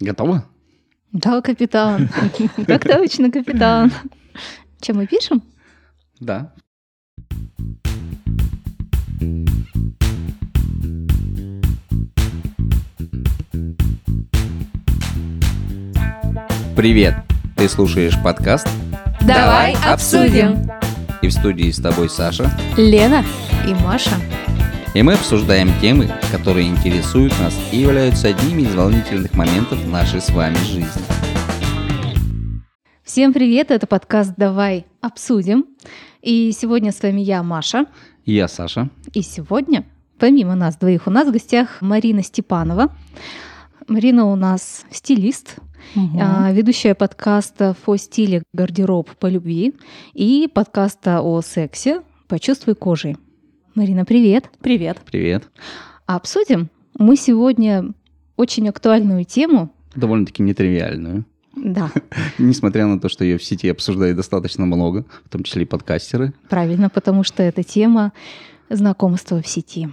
Готово? Да, капитан. Так точно, капитан. Чем мы пишем? Да. Привет! Ты слушаешь подкаст Давай обсудим. И в студии с тобой Саша. Лена и Маша. И мы обсуждаем темы, которые интересуют нас и являются одними из волнительных моментов нашей с вами жизни. Всем привет, это подкаст «Давай обсудим». И сегодня с вами я, Маша. И я, Саша. И сегодня, помимо нас двоих, у нас в гостях Марина Степанова. Марина у нас стилист, а, ведущая подкаста «Фо стиле. Гардероб по любви» и подкаста о сексе «Почувствуй кожей». Марина, привет! Привет. Привет. А обсудим мы сегодня очень актуальную тему. Довольно-таки нетривиальную. Да, Несмотря на то, что ее в сети обсуждают достаточно много, в том числе и подкастеры. правильно, потому что это тема знакомства в сети.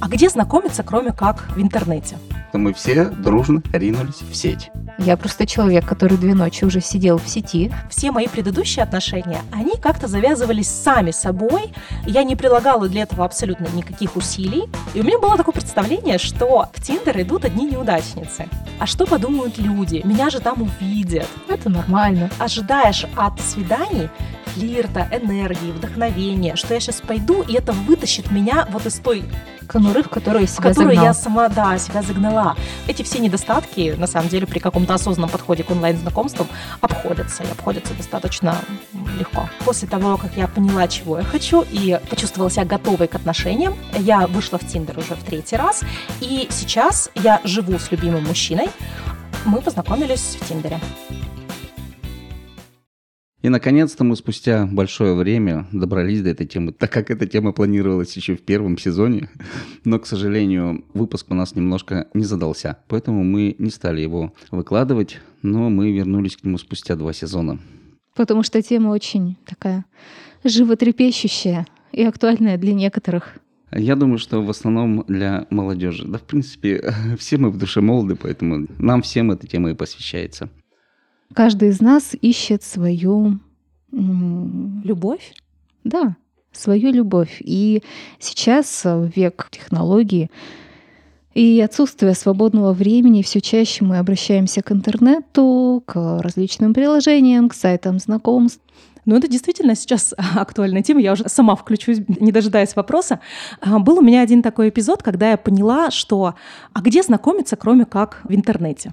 А где знакомиться, кроме как в интернете? То мы все дружно ринулись в сеть. Я просто человек, который две ночи уже сидел в сети. Все мои предыдущие отношения, они как-то завязывались сами собой. Я не прилагала для этого абсолютно никаких усилий. И у меня было такое представление, что в Тиндер идут одни неудачницы. А что подумают люди? Меня же там увидят. Это нормально. Ожидаешь от свиданий флирта, энергии, вдохновения, что я сейчас пойду, и это вытащит меня вот из той Конуры, в которую в которую загнал. я сама, да, себя загнала. Эти все недостатки, на самом деле, при каком-то осознанном подходе к онлайн-знакомствам обходятся, и обходятся достаточно легко. После того, как я поняла, чего я хочу, и почувствовала себя готовой к отношениям, я вышла в Тиндер уже в третий раз, и сейчас я живу с любимым мужчиной, мы познакомились в Тиндере. И, наконец-то, мы спустя большое время добрались до этой темы, так как эта тема планировалась еще в первом сезоне. Но, к сожалению, выпуск у нас немножко не задался. Поэтому мы не стали его выкладывать, но мы вернулись к нему спустя два сезона. Потому что тема очень такая животрепещущая и актуальная для некоторых. Я думаю, что в основном для молодежи. Да, в принципе, все мы в душе молоды, поэтому нам всем эта тема и посвящается. Каждый из нас ищет свою, Любовь? да, свою любовь. И сейчас э, в век технологий и отсутствия свободного времени все чаще мы обращаемся к интернету, к различным приложениям, к сайтам знакомств. Ну, это действительно сейчас актуальная тема. Я уже сама включусь, не дожидаясь вопроса. А, Был у меня один такой эпизод, когда я поняла, что а где знакомиться, кроме как в интернете?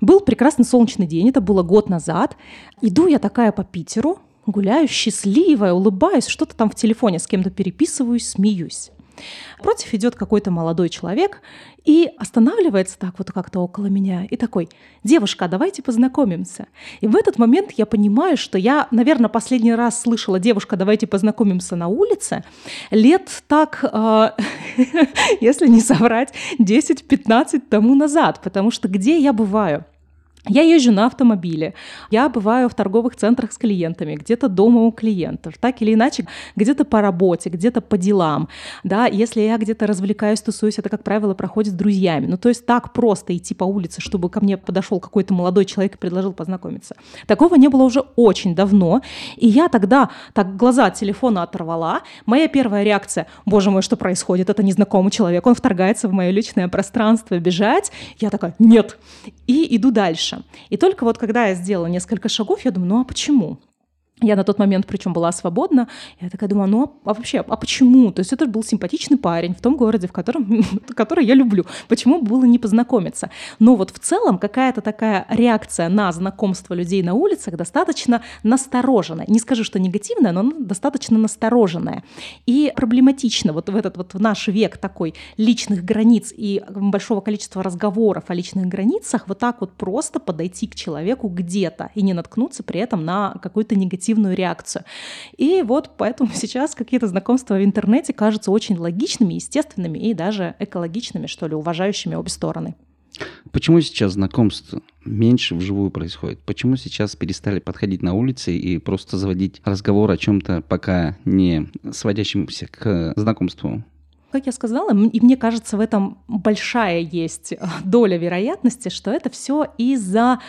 Был прекрасный солнечный день, это было год назад. Иду я такая по Питеру, гуляю счастливая, улыбаюсь, что-то там в телефоне с кем-то переписываюсь, смеюсь. Против идет какой-то молодой человек и останавливается так вот как-то около меня и такой, девушка, а давайте познакомимся. И в этот момент я понимаю, что я, наверное, последний раз слышала, девушка, давайте познакомимся на улице, лет так, э, если не соврать, 10-15 тому назад, потому что где я бываю? Я езжу на автомобиле, я бываю в торговых центрах с клиентами, где-то дома у клиентов, так или иначе, где-то по работе, где-то по делам, да, если я где-то развлекаюсь, тусуюсь, это, как правило, проходит с друзьями. Ну, то есть так просто идти по улице, чтобы ко мне подошел какой-то молодой человек и предложил познакомиться. Такого не было уже очень давно, и я тогда так глаза от телефона оторвала. Моя первая реакция, боже мой, что происходит, это незнакомый человек, он вторгается в мое личное пространство, бежать. Я такая, нет, и иду дальше. И только вот когда я сделала несколько шагов, я думаю, ну а почему? Я на тот момент, причем, была свободна. Я такая думаю, ну а а вообще, а почему? То есть это был симпатичный парень в том городе, в котором, который я люблю. Почему было не познакомиться? Но вот в целом какая-то такая реакция на знакомство людей на улицах достаточно настороженная. Не скажу, что негативная, но достаточно настороженная. И проблематично вот в этот вот в наш век такой личных границ и большого количества разговоров о личных границах вот так вот просто подойти к человеку где-то и не наткнуться при этом на какую-то негативную реакцию. И вот поэтому сейчас какие-то знакомства в интернете кажутся очень логичными, естественными и даже экологичными, что ли, уважающими обе стороны. Почему сейчас знакомств меньше вживую происходит? Почему сейчас перестали подходить на улице и просто заводить разговор о чем-то пока не сводящемся к знакомству? Как я сказала, и мне кажется, в этом большая есть доля вероятности, что это все из-за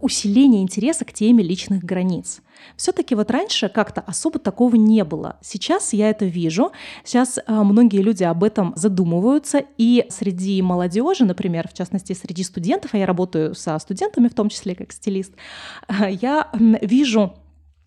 усиления интереса к теме личных границ. Все-таки вот раньше как-то особо такого не было. Сейчас я это вижу. Сейчас а, многие люди об этом задумываются. И среди молодежи, например, в частности, среди студентов, а я работаю со студентами в том числе как стилист, я вижу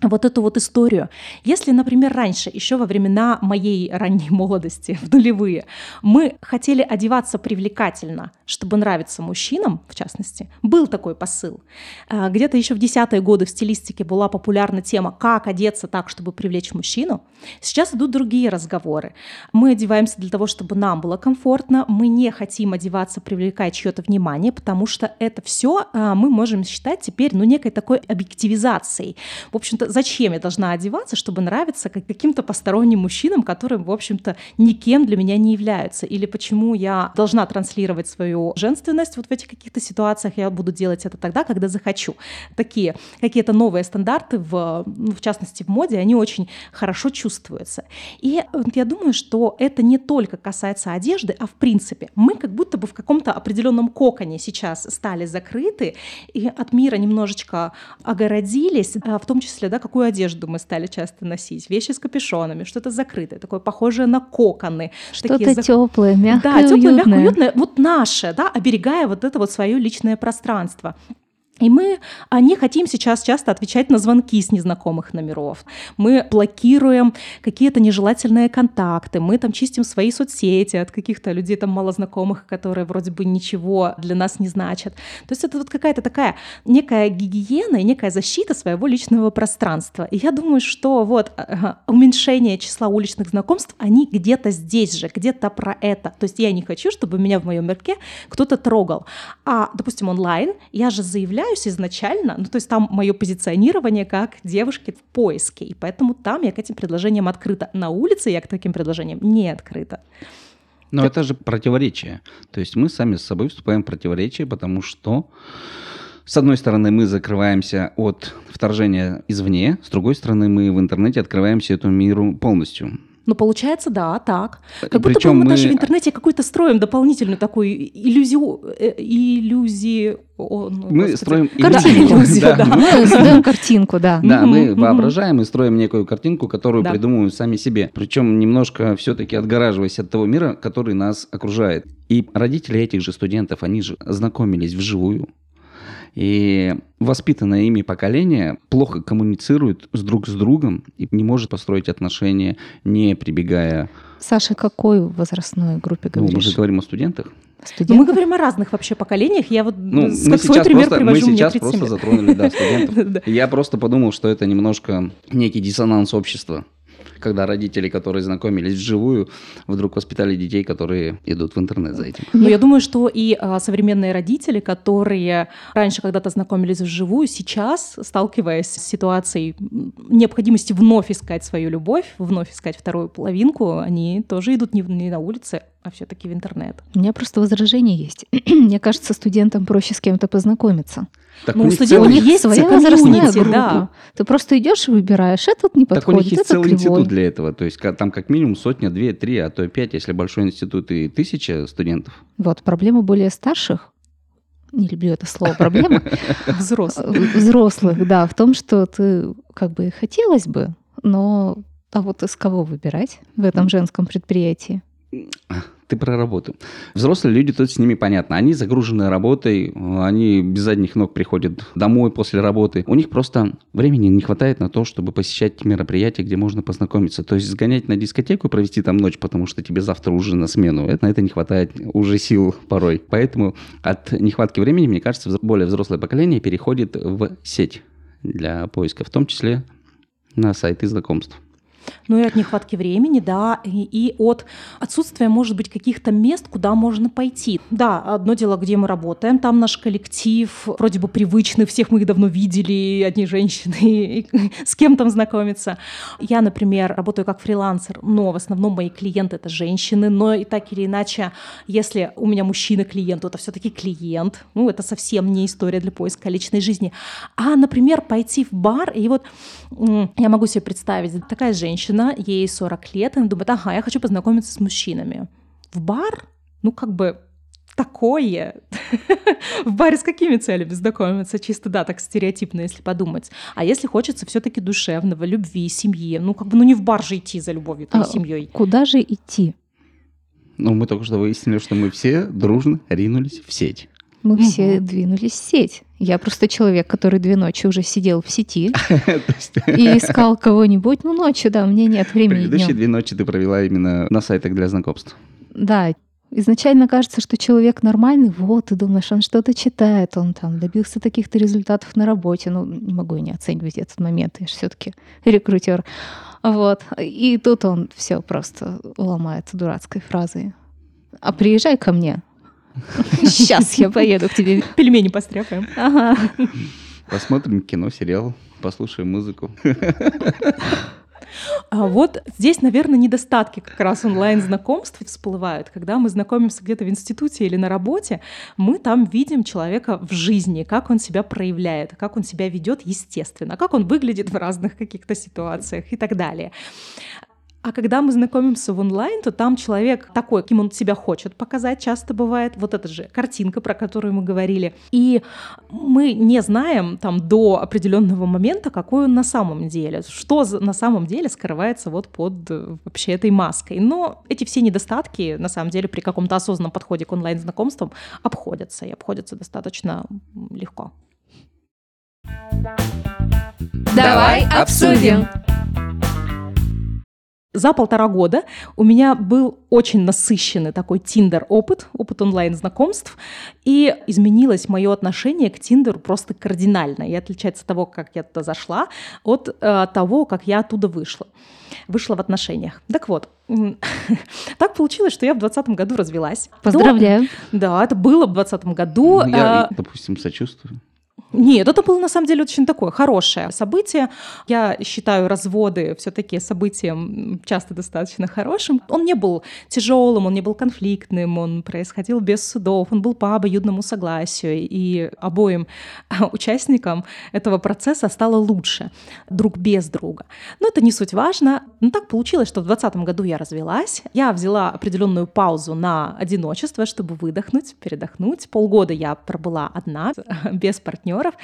вот эту вот историю. Если, например, раньше, еще во времена моей ранней молодости, в нулевые, мы хотели одеваться привлекательно, чтобы нравиться мужчинам, в частности, был такой посыл. А, где-то еще в десятые годы в стилистике была популярна тема, как одеться так, чтобы привлечь мужчину. Сейчас идут другие разговоры. Мы одеваемся для того, чтобы нам было комфортно, мы не хотим одеваться, привлекая чье-то внимание, потому что это все а, мы можем считать теперь ну, некой такой объективизацией. В общем-то, зачем я должна одеваться, чтобы нравиться каким-то посторонним мужчинам, которые, в общем-то, никем для меня не являются? Или почему я должна транслировать свою женственность вот в этих каких-то ситуациях? Я буду делать это тогда, когда захочу. Такие какие-то новые стандарты, в, ну, в частности, в моде, они очень хорошо чувствуются. И я думаю, что это не только касается одежды, а в принципе. Мы как будто бы в каком-то определенном коконе сейчас стали закрыты и от мира немножечко огородились, а в том числе, да, какую одежду мы стали часто носить. Вещи с капюшонами, что-то закрытое, такое похожее на коконы. Что-то зак... теплое, мягкое, Да, теплое, мягкое, уютное. Вот наше, да, оберегая вот это вот свое личное пространство. И мы не хотим сейчас часто отвечать на звонки с незнакомых номеров. Мы блокируем какие-то нежелательные контакты, мы там чистим свои соцсети от каких-то людей там малознакомых, которые вроде бы ничего для нас не значат. То есть это вот какая-то такая некая гигиена и некая защита своего личного пространства. И я думаю, что вот уменьшение числа уличных знакомств, они где-то здесь же, где-то про это. То есть я не хочу, чтобы меня в моем мирке кто-то трогал. А, допустим, онлайн я же заявляю, являюсь изначально, ну то есть там мое позиционирование как девушки в поиске, и поэтому там я к этим предложениям открыта. На улице я к таким предложениям не открыта. Но как... это же противоречие. То есть мы сами с собой вступаем в противоречие, потому что с одной стороны, мы закрываемся от вторжения извне, с другой стороны, мы в интернете открываемся этому миру полностью. Ну, получается, да, так. Как будто бы мы, мы даже в интернете какую-то строим дополнительную такую иллюзию, э, иллюзию о, ну, мы господи. строим картинку, иллюзию, да. да. Мы создаем картинку, да. Да, мы воображаем и строим некую картинку, которую да. придумываем сами себе. Причем немножко все-таки отгораживаясь от того мира, который нас окружает. И родители этих же студентов, они же знакомились вживую, и воспитанное ими поколение плохо коммуницирует с друг с другом и не может построить отношения, не прибегая... Саша, какой возрастной группе говоришь? Ну, мы же говорим о студентах. Студентов? Ну, мы говорим о разных вообще поколениях. Я вот ну, как свой пример просто, привожу. Мы сейчас просто затронули да, студентов. Я просто подумал, что это немножко некий диссонанс общества когда родители, которые знакомились вживую, вдруг воспитали детей, которые идут в интернет за этим. Ну, я думаю, что и а, современные родители, которые раньше когда-то знакомились вживую, сейчас, сталкиваясь с ситуацией необходимости вновь искать свою любовь, вновь искать вторую половинку, они тоже идут не, не на улице, а все-таки в интернет. У меня просто возражение есть. Мне кажется, студентам проще с кем-то познакомиться. Так ну, у, студентов целый... есть своя возрастная группа. Да. Ты просто идешь и выбираешь, этот не подходит, Так у них есть целый кривой. институт для этого. То есть там как минимум сотня, две, три, а то пять, если большой институт и тысяча студентов. Вот, проблема более старших, не люблю это слово проблема, взрослых. взрослых, да, в том, что ты как бы хотелось бы, но а вот из кого выбирать в этом женском предприятии? Ты про работу. Взрослые люди, тут с ними понятно. Они загружены работой, они без задних ног приходят домой после работы. У них просто времени не хватает на то, чтобы посещать мероприятия, где можно познакомиться. То есть сгонять на дискотеку провести там ночь, потому что тебе завтра уже на смену. Это, на это не хватает уже сил порой. Поэтому от нехватки времени, мне кажется, более взрослое поколение переходит в сеть для поиска, в том числе на сайты знакомств ну и от нехватки времени, да, и, и от отсутствия, может быть, каких-то мест, куда можно пойти. Да, одно дело, где мы работаем, там наш коллектив, вроде бы привычный, всех мы их давно видели, одни женщины, с кем там знакомиться. Я, например, работаю как фрилансер, но в основном мои клиенты — это женщины, но и так или иначе, если у меня мужчина-клиент, то это все таки клиент, ну, это совсем не история для поиска личной жизни. А, например, пойти в бар, и вот я могу себе представить, такая женщина, женщина, ей 40 лет, она думает, ага, я хочу познакомиться с мужчинами. в бар, ну как бы такое. в баре с какими целями знакомиться? Чисто, да, так стереотипно, если подумать. А если хочется все таки душевного, любви, семьи, ну как бы, ну не в бар же идти за любовью, а, семьей. Куда же идти? Ну, мы только что выяснили, что мы все дружно ринулись в сеть. Мы все двинулись в сеть. Я просто человек, который две ночи уже сидел в сети и искал кого-нибудь. Ну, ночью, да, у меня нет времени Предыдущие две ночи ты провела именно на сайтах для знакомств. Да, изначально кажется, что человек нормальный, вот, ты думаешь, он что-то читает, он там добился таких-то результатов на работе. Ну, не могу я не оценивать этот момент, я же все-таки рекрутер. Вот. И тут он все просто ломает дурацкой фразой. А приезжай ко мне, Сейчас я поеду к тебе. Пельмени постряпаем. Ага. Посмотрим кино, сериал, послушаем музыку. А вот здесь, наверное, недостатки как раз онлайн-знакомств всплывают. Когда мы знакомимся где-то в институте или на работе, мы там видим человека в жизни, как он себя проявляет, как он себя ведет естественно, как он выглядит в разных каких-то ситуациях и так далее. А когда мы знакомимся в онлайн, то там человек такой, кем он себя хочет показать, часто бывает. Вот эта же картинка, про которую мы говорили. И мы не знаем там до определенного момента, какой он на самом деле, что на самом деле скрывается вот под э, вообще этой маской. Но эти все недостатки, на самом деле, при каком-то осознанном подходе к онлайн-знакомствам обходятся, и обходятся достаточно легко. Давай обсудим за полтора года у меня был очень насыщенный такой Тиндер опыт, опыт онлайн-знакомств, и изменилось мое отношение к Тиндеру просто кардинально. И отличается от того, как я туда зашла, от э, того, как я оттуда вышла. Вышла в отношениях. Так вот, так получилось, что я в 2020 году развелась. Поздравляю. До... Да, это было в 2020 году. Ну, я, а... допустим, сочувствую. Нет, это было на самом деле очень такое хорошее событие. Я считаю разводы все-таки событием часто достаточно хорошим. Он не был тяжелым, он не был конфликтным, он происходил без судов, он был по обоюдному согласию, и обоим участникам этого процесса стало лучше друг без друга. Но это не суть важно. Но так получилось, что в 2020 году я развелась. Я взяла определенную паузу на одиночество, чтобы выдохнуть, передохнуть. Полгода я пробыла одна, без партнера партнеров.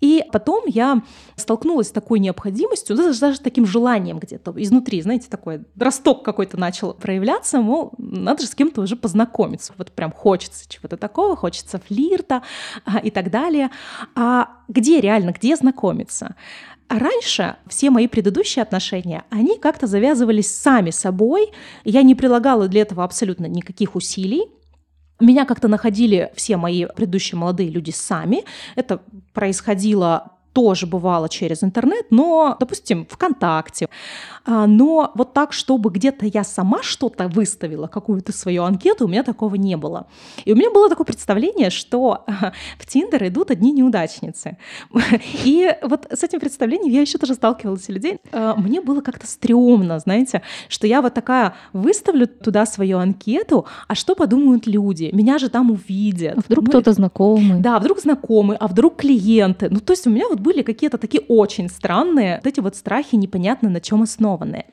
И потом я столкнулась с такой необходимостью, даже, даже таким желанием где-то изнутри, знаете, такой росток какой-то начал проявляться, мол, надо же с кем-то уже познакомиться. Вот прям хочется чего-то такого, хочется флирта а, и так далее. А где реально, где знакомиться? раньше все мои предыдущие отношения, они как-то завязывались сами собой. Я не прилагала для этого абсолютно никаких усилий. Меня как-то находили все мои предыдущие молодые люди сами. Это происходило тоже бывало через интернет, но, допустим, ВКонтакте. А, но вот так, чтобы где-то я сама что-то выставила, какую-то свою анкету, у меня такого не было. И у меня было такое представление, что в Тиндер идут одни неудачницы. И вот с этим представлением я еще тоже сталкивалась с людей. А, мне было как-то стрёмно, знаете, что я вот такая выставлю туда свою анкету, а что подумают люди? Меня же там увидят. Вдруг ну, кто-то знакомый. Да, вдруг знакомый, а вдруг клиенты. Ну, то есть у меня вот были какие-то такие очень странные вот эти вот страхи, непонятно на чем основанные.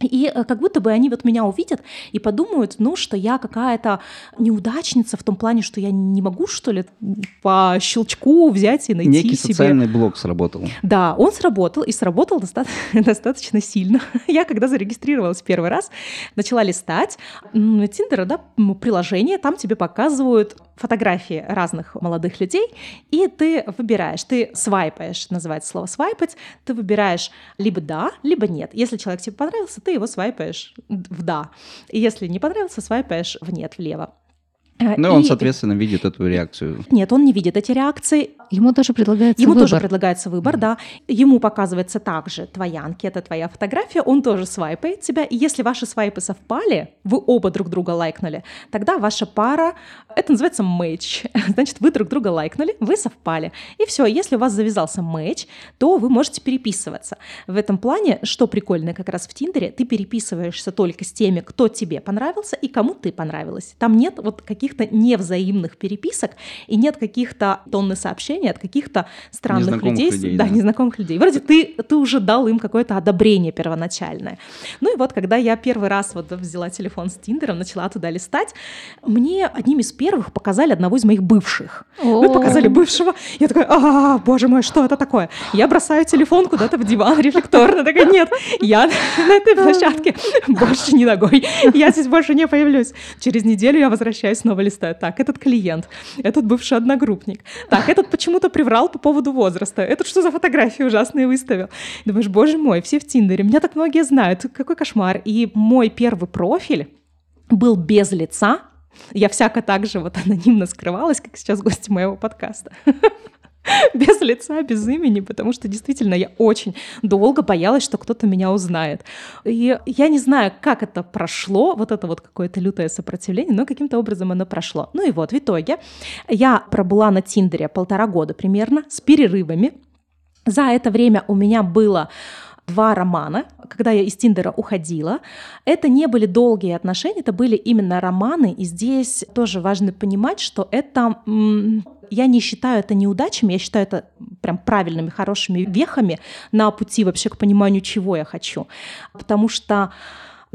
И э, как будто бы они вот меня увидят и подумают, ну, что я какая-то неудачница в том плане, что я не могу, что ли, по щелчку взять и найти Некий себе... социальный блок сработал. Да, он сработал, и сработал доста- достаточно сильно. я, когда зарегистрировалась первый раз, начала листать Тиндера, да, приложение, там тебе показывают фотографии разных молодых людей, и ты выбираешь, ты свайпаешь, называется слово свайпать, ты выбираешь либо да, либо нет. Если человек тебе понравился, ты его свайпаешь в да. И если не понравился, свайпаешь в нет, влево. Э, ну, и... он, соответственно, видит эту реакцию. Нет, он не видит эти реакции. Ему тоже предлагается Ему выбор. тоже предлагается выбор, mm да. Ему показывается также твоя анкета, твоя фотография, он тоже свайпает тебя. И если ваши свайпы совпали, вы оба друг друга лайкнули, тогда ваша пара, это называется матч. Значит, вы друг друга лайкнули, вы совпали. И все, если у вас завязался матч, то вы можете переписываться. В этом плане, что прикольно как раз в Тиндере, ты переписываешься только с теми, кто тебе понравился и кому ты понравилась. Там нет вот каких каких-то невзаимных переписок и нет каких-то тонны сообщений от каких-то странных людей, людей, да, да. незнакомых людей. Вроде ты, ты уже дал им какое-то одобрение первоначальное. Ну и вот, когда я первый раз вот взяла телефон с Тиндером, начала туда листать, мне одним из первых показали одного из моих бывших. Ну, показали бывшего. Я такая, а, боже мой, что это такое? Я бросаю телефон куда-то в диван рефлекторно. Такая, нет, я на этой площадке больше не ногой. Я здесь больше не появлюсь. Через неделю я возвращаюсь, снова листаю. Так, этот клиент, этот бывший одногруппник. Так, этот почему-то приврал по поводу возраста. Этот что за фотографии ужасные выставил? Думаешь, боже мой, все в Тиндере. Меня так многие знают. Какой кошмар. И мой первый профиль был без лица, я всяко так же вот анонимно скрывалась, как сейчас гости моего подкаста. Без лица, без имени, потому что действительно я очень долго боялась, что кто-то меня узнает. И я не знаю, как это прошло, вот это вот какое-то лютое сопротивление, но каким-то образом оно прошло. Ну и вот, в итоге я пробыла на Тиндере полтора года примерно, с перерывами. За это время у меня было два романа, когда я из Тиндера уходила. Это не были долгие отношения, это были именно романы. И здесь тоже важно понимать, что это... м, Я не считаю это неудачами, я считаю это прям правильными, хорошими вехами на пути вообще к пониманию, чего я хочу. Потому что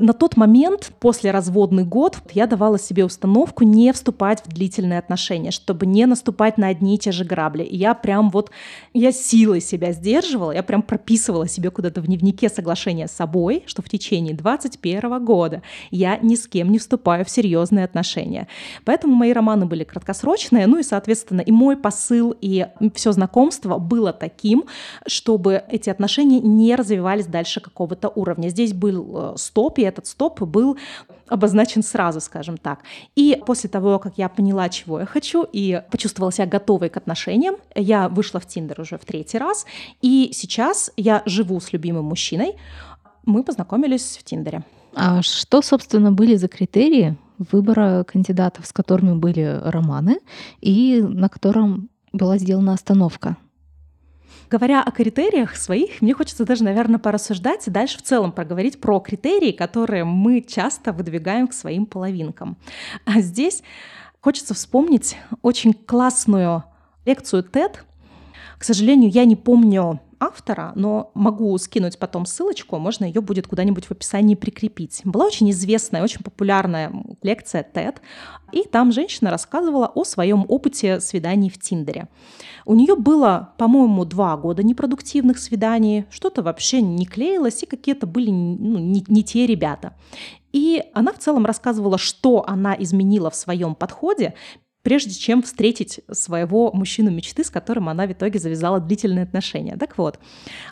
на тот момент, после разводный год, я давала себе установку не вступать в длительные отношения, чтобы не наступать на одни и те же грабли. И я прям вот, я силой себя сдерживала, я прям прописывала себе куда-то в дневнике соглашение с собой, что в течение 21 года я ни с кем не вступаю в серьезные отношения. Поэтому мои романы были краткосрочные, ну и, соответственно, и мой посыл, и все знакомство было таким, чтобы эти отношения не развивались дальше какого-то уровня. Здесь был э, стоп, и этот стоп был обозначен сразу, скажем так. И после того, как я поняла, чего я хочу, и почувствовала себя готовой к отношениям, я вышла в Тиндер уже в третий раз, и сейчас я живу с любимым мужчиной. Мы познакомились в Тиндере. А что, собственно, были за критерии выбора кандидатов, с которыми были романы, и на котором была сделана остановка? Говоря о критериях своих, мне хочется даже, наверное, порассуждать и дальше в целом проговорить про критерии, которые мы часто выдвигаем к своим половинкам. А здесь хочется вспомнить очень классную лекцию TED. К сожалению, я не помню автора, но могу скинуть потом ссылочку, можно ее будет куда-нибудь в описании прикрепить. Была очень известная, очень популярная лекция TED, и там женщина рассказывала о своем опыте свиданий в Тиндере. У нее было, по-моему, два года непродуктивных свиданий, что-то вообще не клеилось, и какие-то были ну, не, не те ребята. И она в целом рассказывала, что она изменила в своем подходе, прежде чем встретить своего мужчину мечты, с которым она в итоге завязала длительные отношения. Так вот,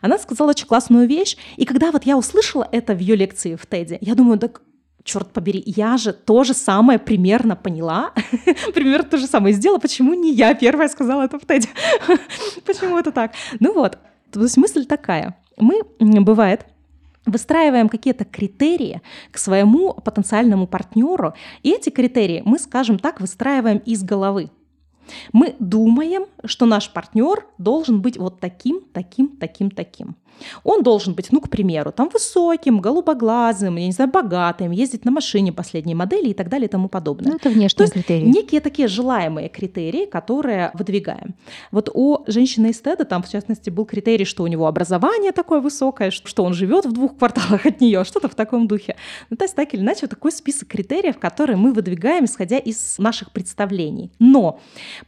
она сказала очень классную вещь, и когда вот я услышала это в ее лекции в Теди, я думаю, так черт побери, я же то же самое примерно поняла, примерно то же самое сделала, почему не я первая сказала это в Теди? почему это так? Ну вот, то есть мысль такая. Мы, бывает, выстраиваем какие-то критерии к своему потенциальному партнеру, и эти критерии мы, скажем так, выстраиваем из головы. Мы думаем, что наш партнер должен быть вот таким, таким, таким, таким. Он должен быть, ну, к примеру, там высоким, голубоглазым, я не знаю, богатым, ездить на машине последней модели и так далее и тому подобное. Ну, это внешние То есть критерии. некие такие желаемые критерии, которые выдвигаем. Вот у женщины из Теда там, в частности, был критерий, что у него образование такое высокое, что он живет в двух кварталах от нее, что-то в таком духе. Ну, то есть так или иначе, вот такой список критериев, которые мы выдвигаем, исходя из наших представлений. Но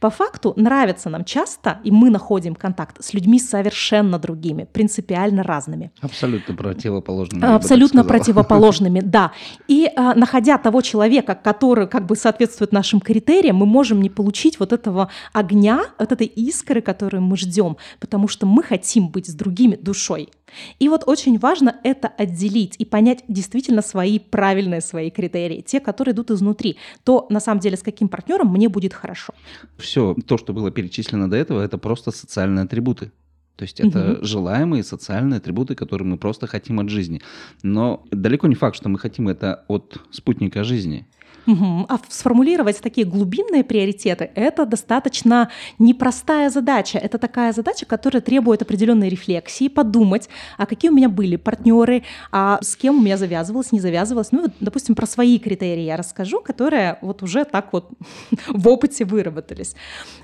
по факту нравится нам часто, и мы находим контакт с людьми совершенно другими, принципиально разными. Абсолютно противоположными. Абсолютно противоположными, да. И а, находя того человека, который как бы соответствует нашим критериям, мы можем не получить вот этого огня, вот этой искры, которую мы ждем, потому что мы хотим быть с другими душой. И вот очень важно это отделить и понять действительно свои правильные свои критерии, те, которые идут изнутри. То на самом деле с каким партнером мне будет хорошо. Все то, что было перечислено до этого, это просто социальные атрибуты. То есть это Мгм. желаемые социальные атрибуты, которые мы просто хотим от жизни. Но далеко не факт, что мы хотим это от спутника жизни. Угу. А сформулировать такие глубинные приоритеты — это достаточно непростая задача. Это такая задача, которая требует определенной рефлексии, подумать, а какие у меня были партнеры, а с кем у меня завязывалось, не завязывалось. Ну, вот, допустим, про свои критерии я расскажу, которые вот уже так вот в опыте выработались.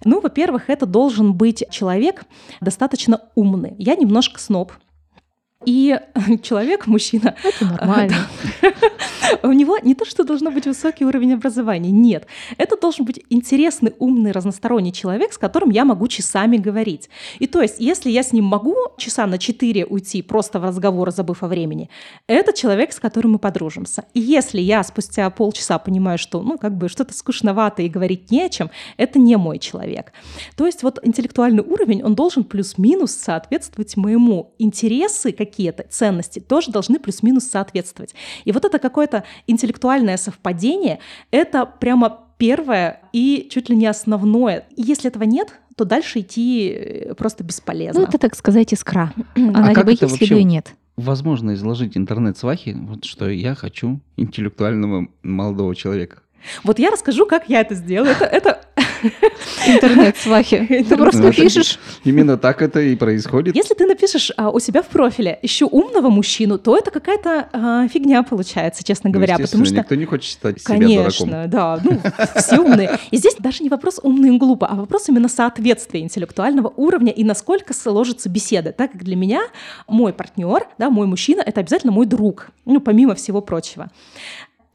Ну, во-первых, это должен быть человек достаточно умный. Я немножко сноб, и человек, мужчина, это нормально. у него не то, что должно быть высокий уровень образования, нет. Это должен быть интересный, умный, разносторонний человек, с которым я могу часами говорить. И то есть, если я с ним могу часа на четыре уйти просто в разговор, забыв о времени, это человек, с которым мы подружимся. И если я спустя полчаса понимаю, что, ну, как бы что-то скучновато и говорить не о чем, это не мой человек. То есть вот интеллектуальный уровень, он должен плюс-минус соответствовать моему. Интересы, какие-то ценности тоже должны плюс-минус соответствовать. И вот это какое-то интеллектуальное совпадение, это прямо первое и чуть ли не основное. И если этого нет, то дальше идти э, просто бесполезно. Ну, это, так сказать, искра. Она а либо есть, либо нет. Возможно изложить интернет-свахи, вот что я хочу интеллектуального молодого человека. Вот я расскажу, как я это сделала. Это, это Интернет-свахи. Ты просто пишешь. Именно так это и происходит. Если ты напишешь а, у себя в профиле ищу умного мужчину, то это какая-то а, фигня получается, честно ну, говоря. Потому что никто не хочет стать себя Конечно, да. Ну, все умные. И здесь даже не вопрос умный и глупо, а вопрос именно соответствия интеллектуального уровня и насколько сложится беседа. Так как для меня мой партнер, да, мой мужчина, это обязательно мой друг, ну, помимо всего прочего.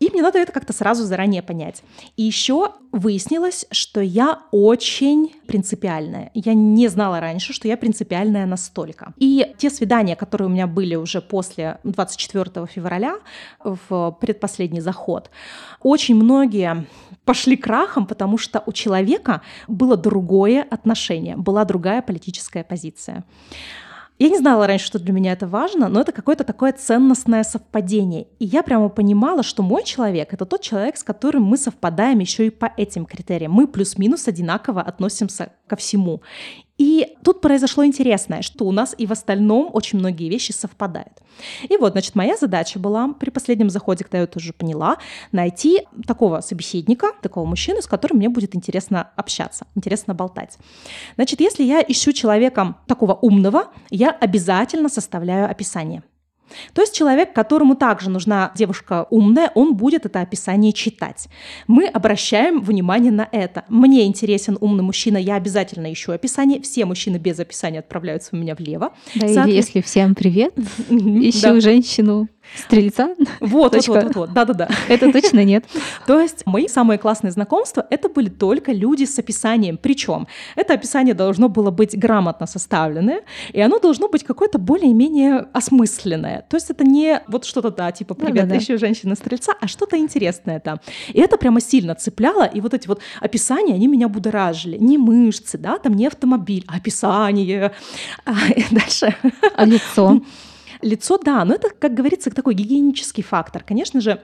И мне надо это как-то сразу заранее понять. И еще выяснилось, что я очень принципиальная. Я не знала раньше, что я принципиальная настолько. И те свидания, которые у меня были уже после 24 февраля, в предпоследний заход, очень многие пошли крахом, потому что у человека было другое отношение, была другая политическая позиция. Я не знала раньше, что для меня это важно, но это какое-то такое ценностное совпадение. И я прямо понимала, что мой человек — это тот человек, с которым мы совпадаем еще и по этим критериям. Мы плюс-минус одинаково относимся ко всему. И тут произошло интересное, что у нас и в остальном очень многие вещи совпадают. И вот, значит, моя задача была при последнем заходе, когда я это уже поняла, найти такого собеседника, такого мужчину, с которым мне будет интересно общаться, интересно болтать. Значит, если я ищу человека такого умного, я обязательно составляю описание. То есть человек, которому также нужна девушка умная, он будет это описание читать. Мы обращаем внимание на это. Мне интересен умный мужчина, я обязательно ищу описание. Все мужчины без описания отправляются у меня влево. Да, Соответ... если всем привет, ищу женщину Стрельца? Вот, вот, вот, вот, да-да-да. Это точно нет. То есть мои самые классные знакомства — это были только люди с описанием. Причем это описание должно было быть грамотно составленное, и оно должно быть какое-то более-менее осмысленное. То есть это не вот что-то, да, типа «Привет, да, ищу женщина-стрельца», а что-то интересное там. И это прямо сильно цепляло, и вот эти вот описания, они меня будоражили. Не мышцы, да, там не автомобиль, а описание. А, дальше. А лицо? Лицо, да, но это, как говорится, такой гигиенический фактор. Конечно же,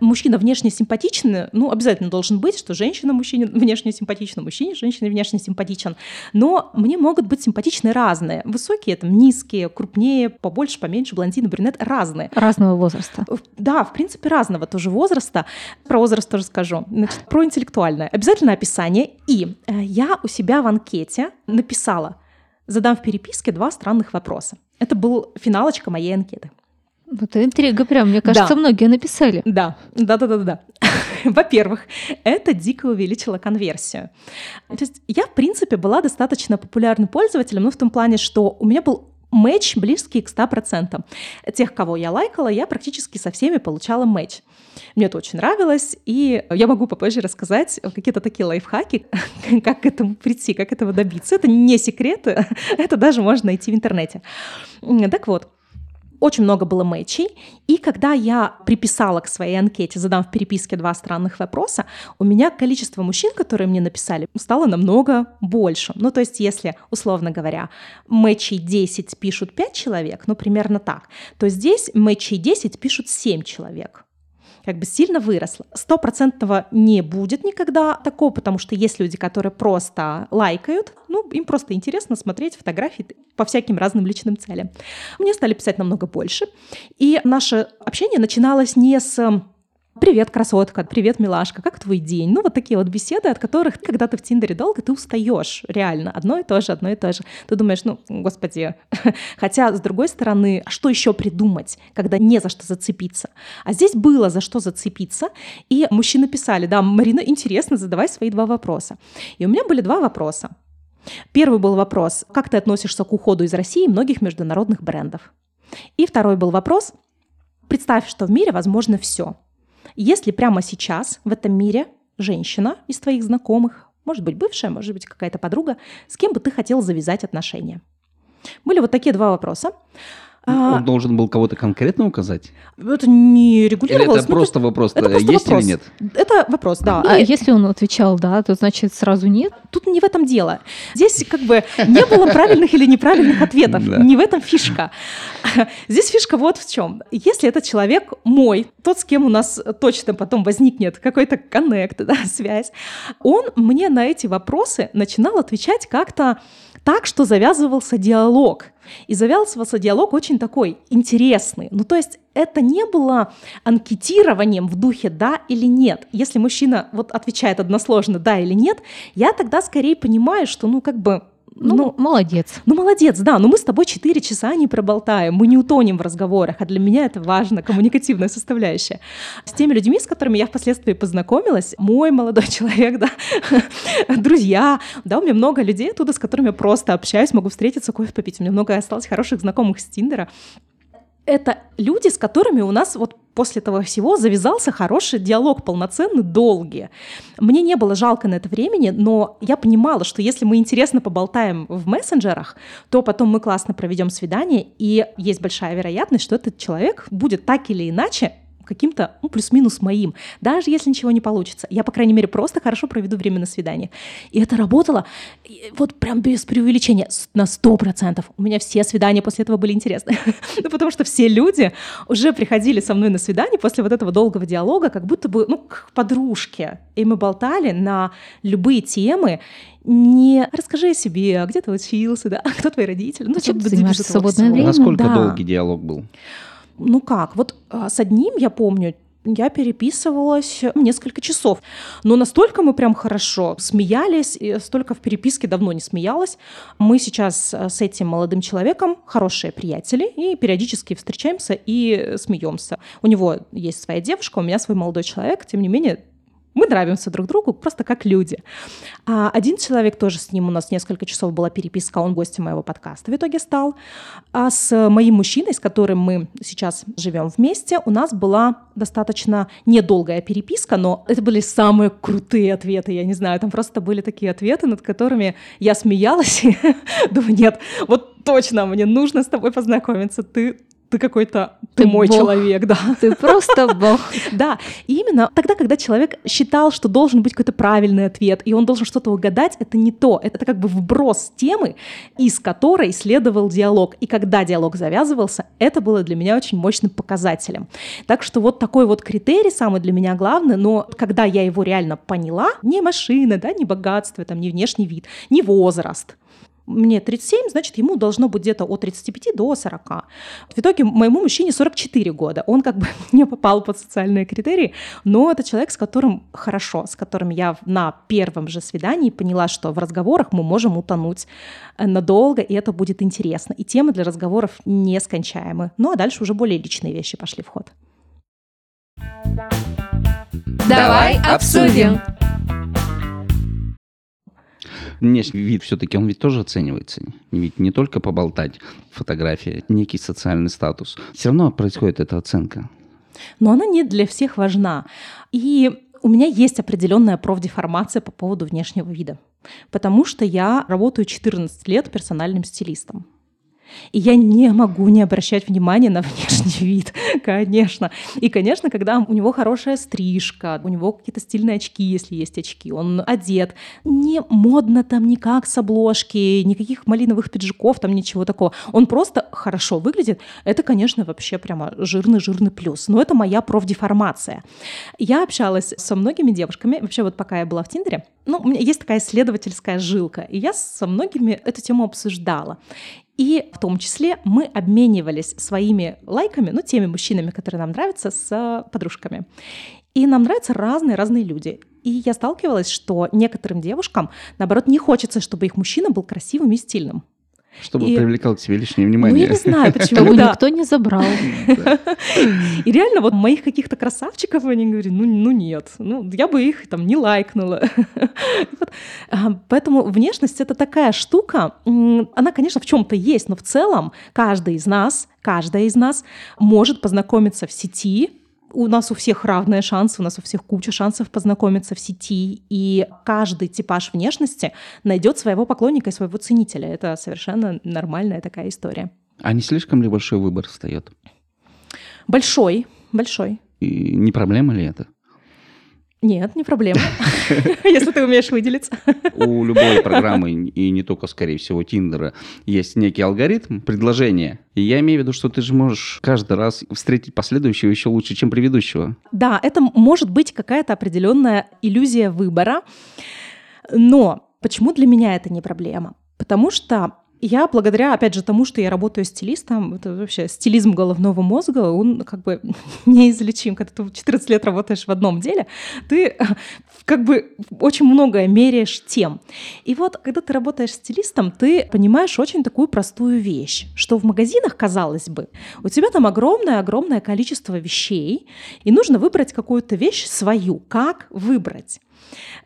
мужчина внешне симпатичный, ну, обязательно должен быть, что женщина мужчине внешне симпатична, мужчине женщина внешне симпатичен. Но мне могут быть симпатичны разные. Высокие, там, низкие, крупнее, побольше, поменьше, блондины, брюнет, разные. Разного возраста. Да, в принципе, разного тоже возраста. Про возраст тоже скажу. Значит, про интеллектуальное. Обязательно описание. И э, я у себя в анкете написала, задам в переписке два странных вопроса. Это был финалочка моей анкеты. Вот интрига прям, мне кажется, да. многие написали. Да, да-да-да-да. Во-первых, это дико увеличило конверсию. То есть я, в принципе, была достаточно популярным пользователем, ну, в том плане, что у меня был матч близкий к 100%. Тех, кого я лайкала, я практически со всеми получала матч. Мне это очень нравилось, и я могу попозже рассказать какие-то такие лайфхаки, как к этому прийти, как этого добиться. Это не секреты, это даже можно найти в интернете. Так вот, очень много было мэчей, и когда я приписала к своей анкете, задам в переписке два странных вопроса, у меня количество мужчин, которые мне написали, стало намного больше. Ну, то есть, если, условно говоря, мэчей 10 пишут 5 человек, ну, примерно так, то здесь мэчей 10 пишут 7 человек как бы сильно выросла. Стопроцентного не будет никогда такого, потому что есть люди, которые просто лайкают, ну, им просто интересно смотреть фотографии по всяким разным личным целям. Мне стали писать намного больше, и наше общение начиналось не с Привет, красотка, привет, милашка, как твой день? Ну, вот такие вот беседы, от которых, когда ты в Тиндере долго, ты устаешь, реально, одно и то же, одно и то же. Ты думаешь, ну, господи, хотя, с другой стороны, а что еще придумать, когда не за что зацепиться? А здесь было за что зацепиться, и мужчины писали, да, Марина, интересно, задавай свои два вопроса. И у меня были два вопроса. Первый был вопрос, как ты относишься к уходу из России многих международных брендов? И второй был вопрос, представь, что в мире возможно все – если прямо сейчас в этом мире женщина из твоих знакомых, может быть бывшая, может быть какая-то подруга, с кем бы ты хотел завязать отношения? Были вот такие два вопроса. А, Он должен был кого-то конкретно указать? Это не регулировалось. Или это просто вопрос, это просто есть вопрос. или нет? Это вопрос, да. А если он отвечал «да», то значит сразу «нет»? Тут не в этом дело. Здесь как бы не было правильных или неправильных ответов. Не в этом фишка. Здесь фишка вот в чем. Если этот человек мой, тот, с кем у нас точно потом возникнет какой-то коннект, да, связь, он мне на эти вопросы начинал отвечать как-то так, что завязывался диалог. И завязывался диалог очень такой интересный. Ну, то есть это не было анкетированием в духе «да» или «нет». Если мужчина вот отвечает односложно «да» или «нет», я тогда скорее понимаю, что, ну, как бы ну, ну, молодец. Ну, молодец, да, но мы с тобой 4 часа не проболтаем, мы не утонем в разговорах, а для меня это важно, коммуникативная составляющая. С теми людьми, с которыми я впоследствии познакомилась, мой молодой человек, да, друзья, да, у меня много людей оттуда, с которыми я просто общаюсь, могу встретиться, кофе попить, у меня много осталось хороших знакомых с Тиндера, это люди, с которыми у нас вот после того всего завязался хороший диалог, полноценный, долгий. Мне не было жалко на это времени, но я понимала, что если мы интересно поболтаем в мессенджерах, то потом мы классно проведем свидание, и есть большая вероятность, что этот человек будет так или иначе каким-то, ну, плюс-минус моим, даже если ничего не получится. Я, по крайней мере, просто хорошо проведу время на свидании. И это работало вот прям без преувеличения на 100%. У меня все свидания после этого были интересны. ну, потому что все люди уже приходили со мной на свидание после вот этого долгого диалога, как будто бы, ну, к подружке. И мы болтали на любые темы, не расскажи о себе, а где ты учился, да, а кто твои родители, ну, что-то занимаешься свободное время. Насколько да. долгий диалог был? Ну как, вот а, с одним я помню, я переписывалась несколько часов. Но настолько мы прям хорошо смеялись, и столько в переписке давно не смеялась. Мы сейчас а, с этим молодым человеком хорошие приятели и периодически встречаемся и смеемся. У него есть своя девушка, у меня свой молодой человек, тем не менее мы нравимся друг другу просто как люди. А один человек, тоже с ним у нас несколько часов была переписка, он гостем моего подкаста в итоге стал. А с моим мужчиной, с которым мы сейчас живем вместе, у нас была достаточно недолгая переписка, но это были самые крутые ответы, я не знаю, там просто были такие ответы, над которыми я смеялась и думаю, нет, вот точно мне нужно с тобой познакомиться, ты ты какой-то, ты, ты мой бог. человек, да. Ты просто бог. Да, и именно тогда, когда человек считал, что должен быть какой-то правильный ответ, и он должен что-то угадать, это не то. Это как бы вброс темы, из которой следовал диалог. И когда диалог завязывался, это было для меня очень мощным показателем. Так что вот такой вот критерий самый для меня главный, но когда я его реально поняла, не машина, да, не богатство, там, не внешний вид, не возраст, мне 37, значит, ему должно быть где-то от 35 до 40. В итоге моему мужчине 44 года. Он как бы не попал под социальные критерии, но это человек, с которым хорошо, с которым я на первом же свидании поняла, что в разговорах мы можем утонуть э, надолго, и это будет интересно. И темы для разговоров нескончаемы. Ну а дальше уже более личные вещи пошли в ход. Давай обсудим. Внешний вид все-таки, он ведь тоже оценивается. Ведь не только поболтать, фотография, некий социальный статус. Все равно происходит эта оценка. Но она не для всех важна. И у меня есть определенная профдеформация по поводу внешнего вида, потому что я работаю 14 лет персональным стилистом. И я не могу не обращать внимания на внешний вид, конечно. И, конечно, когда у него хорошая стрижка, у него какие-то стильные очки, если есть очки, он одет, не модно там никак с обложки, никаких малиновых пиджаков, там ничего такого. Он просто хорошо выглядит. Это, конечно, вообще прямо жирный-жирный плюс. Но это моя профдеформация. Я общалась со многими девушками, вообще вот пока я была в Тиндере, ну, у меня есть такая исследовательская жилка, и я со многими эту тему обсуждала. И в том числе мы обменивались своими лайками, ну, теми мужчинами, которые нам нравятся, с подружками. И нам нравятся разные-разные люди. И я сталкивалась, что некоторым девушкам, наоборот, не хочется, чтобы их мужчина был красивым и стильным. Чтобы И- привлекал к себе лишнее Ну, внимание. я не знаю, почему, Чтобы да. никто не забрал. И реально вот моих каких-то красавчиков, они говорят, ну, ну нет, ну я бы их там не лайкнула. А, Поэтому внешность это такая штука, она, конечно, в чем-то есть, но в целом каждый из нас, каждая из нас может познакомиться в сети, у нас у всех равные шансы, у нас у всех куча шансов познакомиться в сети, и каждый типаж внешности найдет своего поклонника и своего ценителя. Это совершенно нормальная такая история. А не слишком ли большой выбор встает? Большой, большой. И не проблема ли это? Нет, не проблема, если ты умеешь выделиться. У любой программы, и не только, скорее всего, Тиндера, есть некий алгоритм предложения. И я имею в виду, что ты же можешь каждый раз встретить последующего еще лучше, чем предыдущего. Да, это может быть какая-то определенная иллюзия выбора, но почему для меня это не проблема? Потому что я благодаря, опять же, тому, что я работаю стилистом, это вообще стилизм головного мозга, он как бы неизлечим. Когда ты 14 лет работаешь в одном деле, ты как бы очень многое меряешь тем. И вот, когда ты работаешь стилистом, ты понимаешь очень такую простую вещь, что в магазинах, казалось бы, у тебя там огромное-огромное количество вещей, и нужно выбрать какую-то вещь свою. Как выбрать?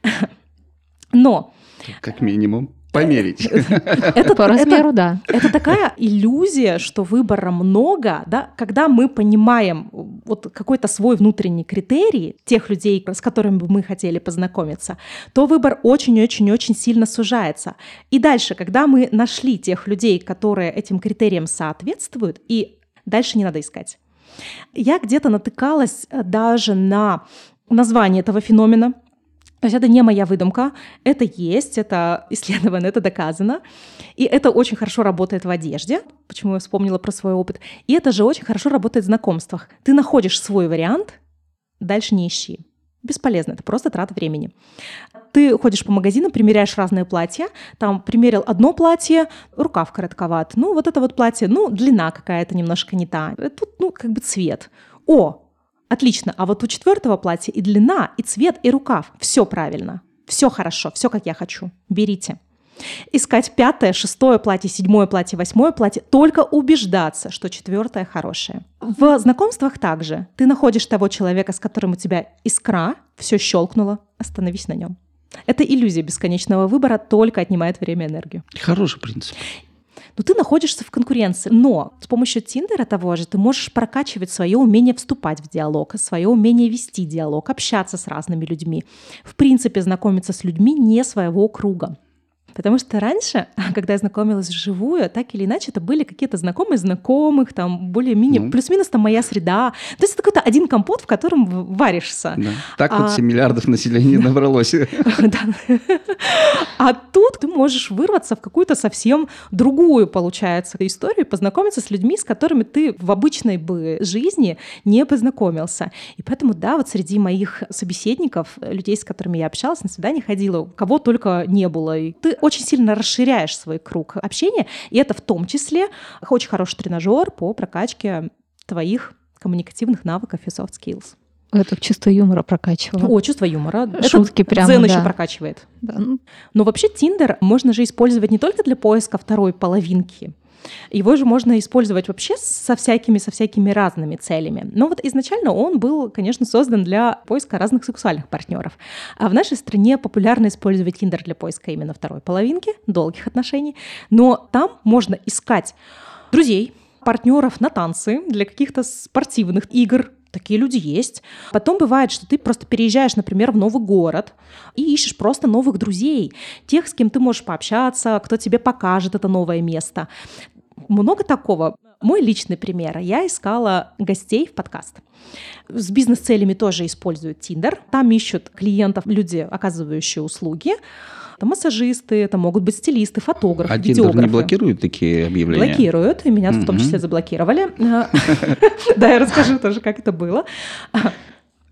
Но Как минимум, померить. это, По это- размеру, да. Это такая иллюзия, что выбора много, да, когда мы понимаем вот какой-то свой внутренний критерий тех людей, с которыми бы мы хотели познакомиться, то выбор очень-очень-очень сильно сужается. И дальше, когда мы нашли тех людей, которые этим критериям соответствуют, и дальше не надо искать. Я где-то натыкалась э, даже на название этого феномена. То есть это не моя выдумка, это есть, это исследовано, это доказано. И это очень хорошо работает в одежде, почему я вспомнила про свой опыт. И это же очень хорошо работает в знакомствах. Ты находишь свой вариант, дальше не ищи. Бесполезно, это просто трата времени. Ты ходишь по магазинам, примеряешь разные платья, там примерил одно платье, рукав коротковат, ну вот это вот платье, ну длина какая-то немножко не та, Э, тут ну как бы цвет. О, Отлично. А вот у четвертого платья и длина, и цвет, и рукав. Все правильно. Все хорошо, все как я хочу. Берите. Искать пятое, шестое платье, седьмое платье, восьмое платье, только убеждаться, что четвертое хорошее. В знакомствах также. Ты находишь того человека, с которым у тебя искра, все щелкнуло, остановись на нем. Это иллюзия бесконечного выбора, только отнимает время и энергию. Хороший принцип. Но ты находишься в конкуренции. Но с помощью Тиндера того же ты можешь прокачивать свое умение вступать в диалог, свое умение вести диалог, общаться с разными людьми. В принципе, знакомиться с людьми не своего круга. Потому что раньше, когда я знакомилась вживую, так или иначе, это были какие-то знакомые знакомых, там более-менее, Ну. плюс-минус там моя среда. То есть это какой-то один компот, в котором варишься. Да. Так вот А- 7 миллиардов населения набралось. Да. А тут ты можешь вырваться в какую-то совсем другую, получается, историю, познакомиться с людьми, с которыми ты в обычной бы жизни не познакомился. И поэтому, да, вот среди моих собеседников, людей, с которыми я общалась, на свидание ходила, кого только не было. И ты очень сильно расширяешь свой круг общения, и это в том числе очень хороший тренажер по прокачке твоих коммуникативных навыков и soft skills. Это чувство юмора прокачивало. О, чувство юмора. Шутки прямо, Дзен да. еще прокачивает. Да, ну, Но вообще Тиндер можно же использовать не только для поиска второй половинки. Его же можно использовать вообще со всякими, со всякими разными целями. Но вот изначально он был, конечно, создан для поиска разных сексуальных партнеров. А в нашей стране популярно использовать Тиндер для поиска именно второй половинки, долгих отношений. Но там можно искать друзей, партнеров на танцы, для каких-то спортивных игр, Такие люди есть. Потом бывает, что ты просто переезжаешь, например, в новый город и ищешь просто новых друзей, тех, с кем ты можешь пообщаться, кто тебе покажет это новое место. Много такого. Мой личный пример. Я искала гостей в подкаст. С бизнес-целями тоже используют Тиндер. Там ищут клиентов люди, оказывающие услуги. Это массажисты, это могут быть стилисты, фотографы, А видеографы. не блокирует такие объявления? Блокируют, и меня в том числе заблокировали. Да, я расскажу тоже, как это было.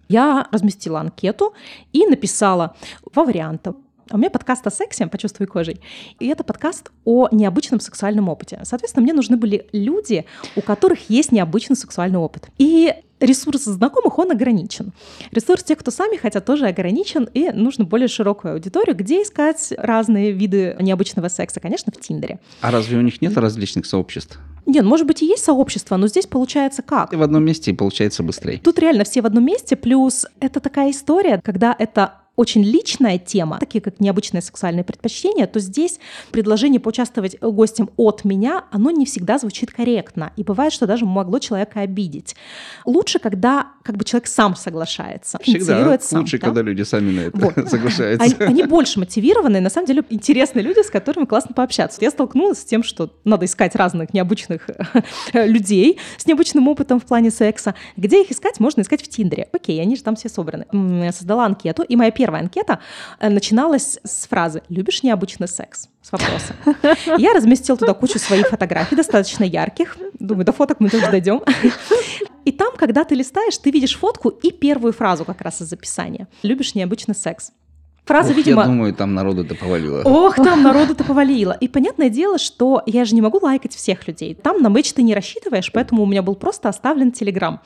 Я разместила анкету и написала два варианта. У меня подкаст о сексе «Почувствуй кожей». И это подкаст о необычном сексуальном опыте. Соответственно, мне нужны были люди, у которых есть необычный сексуальный опыт. И ресурс знакомых, он ограничен. Ресурс тех, кто сами хотят, тоже ограничен, и нужно более широкую аудиторию, где искать разные виды необычного секса, конечно, в Тиндере. А разве у них нет различных сообществ? Нет, может быть, и есть сообщество, но здесь получается как? И в одном месте получается быстрее. Тут реально все в одном месте, плюс это такая история, когда это очень личная тема, такие как необычное сексуальное предпочтение, то здесь предложение поучаствовать гостем от меня, оно не всегда звучит корректно. И бывает, что даже могло человека обидеть. Лучше, когда как бы человек сам соглашается. Всегда сам, лучше, да? когда люди сами на это Вот. соглашаются. Они, они больше мотивированы, на самом деле интересные люди, с которыми классно пообщаться. Я столкнулась с тем, что надо искать разных необычных людей с необычным опытом в плане секса. Где их искать? Можно искать в Тиндере. Окей, они же там все собраны. Я создала анкету, и моя первая анкета э, начиналась с фразы «Любишь необычный секс?» с вопроса. Я разместила туда кучу своих фотографий, достаточно ярких. Думаю, до фоток мы тоже дойдем. И там, когда ты листаешь, ты видишь фотку и первую фразу как раз из описания. «Любишь необычный секс?» Фраза, Ох, видимо... Я думаю, там народу-то повалило. Ох, там народу-то повалило. И понятное дело, что я же не могу лайкать всех людей. Там на мэч ты не рассчитываешь, поэтому у меня был просто оставлен Телеграм.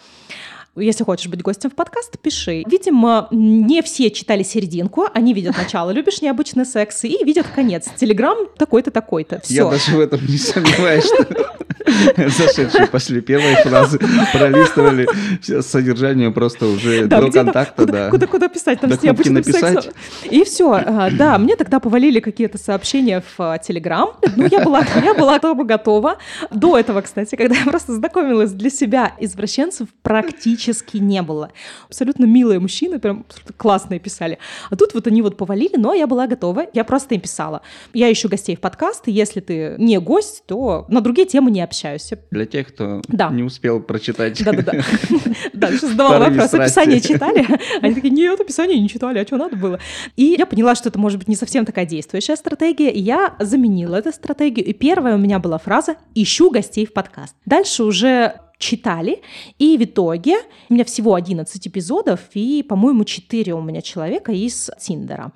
Если хочешь быть гостем в подкаст, пиши. Видимо, не все читали серединку, они видят начало «Любишь необычный секс» и видят конец. Телеграм такой-то, такой-то. Я Все. даже в этом не сомневаюсь, что зашедшие после первой фразы пролистывали все содержание просто уже Да, до контакта, куда, да. Куда, куда писать? Там До с кнопки необычным написать. сексом. И все. Да, мне тогда повалили какие-то сообщения в а, Телеграм. Ну, я была, я была готова, готова. До этого, кстати, когда я просто знакомилась для себя, извращенцев практически не было. Абсолютно милые мужчины, прям классные писали. А тут вот они вот повалили, но я была готова. Я просто им писала. Я ищу гостей в подкаст, и если ты не гость, то на другие темы не общаюсь. Для тех, кто Да. не успел прочитать. да-да-да. Да, сейчас задавала вопрос, описание читали? Они такие, нет, описание не читали, а что надо было? И я поняла, что это может быть не совсем такая действующая стратегия, и я заменила эту стратегию. И первая у меня была фраза «ищу гостей в подкаст». Дальше уже читали, и в итоге у меня всего 11 эпизодов, и, по-моему, 4 у меня человека из Тиндера.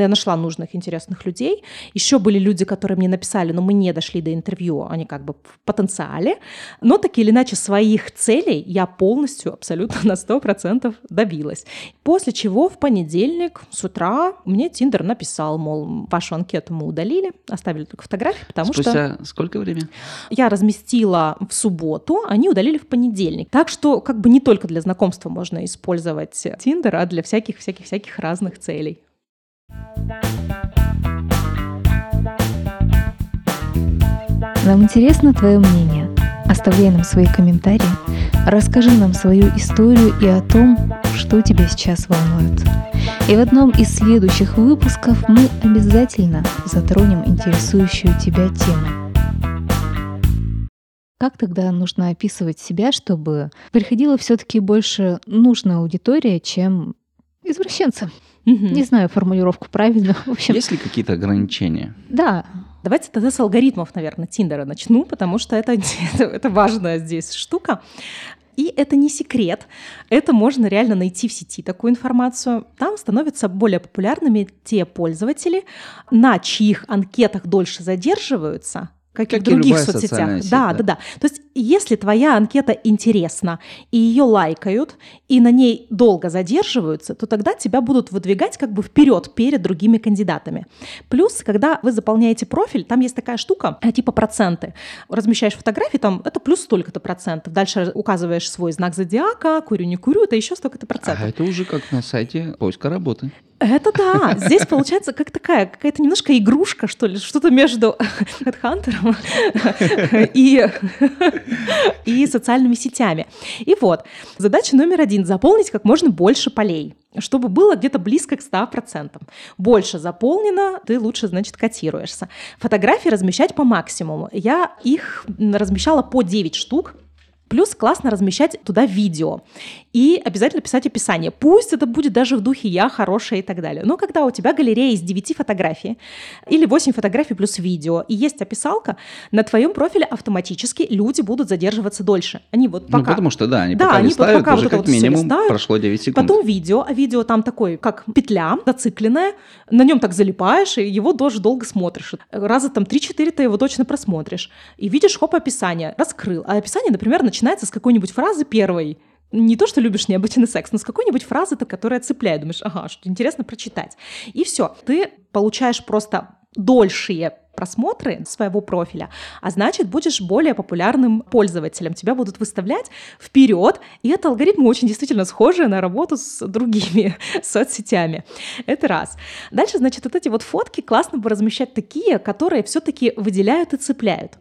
Я нашла нужных, интересных людей. Еще были люди, которые мне написали, но мы не дошли до интервью, они как бы в потенциале. Но так или иначе своих целей я полностью, абсолютно на 100% добилась. После чего в понедельник с утра мне Тиндер написал, мол, вашу анкету мы удалили, оставили только фотографии, потому что Спустя сколько времени? я разместила в субботу, они удалили в понедельник. Так что как бы не только для знакомства можно использовать Тиндер, а для всяких-всяких-всяких разных целей. Нам интересно твое мнение. Оставляй нам свои комментарии. Расскажи нам свою историю и о том, что тебя сейчас волнует. И в одном из следующих выпусков мы обязательно затронем интересующую тебя тему. Как тогда нужно описывать себя, чтобы приходила все-таки больше нужная аудитория, чем извращенцы? Не знаю формулировку правильно. В общем, Есть ли какие-то ограничения? да, Давайте тогда с алгоритмов, наверное, Тиндера начну, потому что это, это, это важная здесь штука. И это не секрет, это можно реально найти в сети такую информацию. Там становятся более популярными те пользователи, на чьих анкетах дольше задерживаются, как, и Как в и других любая соцсетях. сеть, да, да. да, да. То есть, если твоя анкета интересна, и ее лайкают, и на ней долго задерживаются, то тогда тебя будут выдвигать как бы вперед перед другими кандидатами. Плюс, когда вы заполняете профиль, там есть такая штука, э, типа проценты. Размещаешь фотографии, там это плюс столько-то процентов. Дальше указываешь свой знак зодиака, курю, не курю, это еще столько-то процентов. А это уже как на сайте поиска работы. Это да. Здесь получается как такая какая-то немножко игрушка, что ли, что-то между HeadHunter и, и социальными сетями. И вот, задача номер один — заполнить как можно больше полей чтобы было где-то близко к 100%. Больше заполнено, ты лучше, значит, котируешься. Фотографии размещать по максимуму. Я их размещала по 9 штук, Плюс классно размещать туда видео. И обязательно писать описание. Пусть это будет даже в духе «я хорошая» и так далее. Но когда у тебя галерея из 9 фотографий или 8 фотографий плюс видео, и есть описалка, на твоем профиле автоматически люди будут задерживаться дольше. Они вот пока... Ну, потому что, да, они Да, пока они листают, пока уже вот как вот минимум листают. прошло 9 секунд. Потом видео, а видео там такой, как петля зацикленная, на нем так залипаешь, и его тоже долго смотришь. Раза там 3-4 ты его точно просмотришь. И видишь, хоп, описание, раскрыл. А описание, например, начинается с какой-нибудь фразы первой, не то, что любишь необычный секс, но с какой-нибудь фразы, которая цепляет. Думаешь, ага, что интересно прочитать. И все. Ты получаешь просто дольшие просмотры своего профиля, а значит, будешь более популярным пользователем. Тебя будут выставлять вперед, и это алгоритмы очень действительно схожие на работу с другими соцсетями. Это раз. Дальше, значит, вот эти вот фотки классно бы размещать такие, которые все-таки выделяют и цепляют.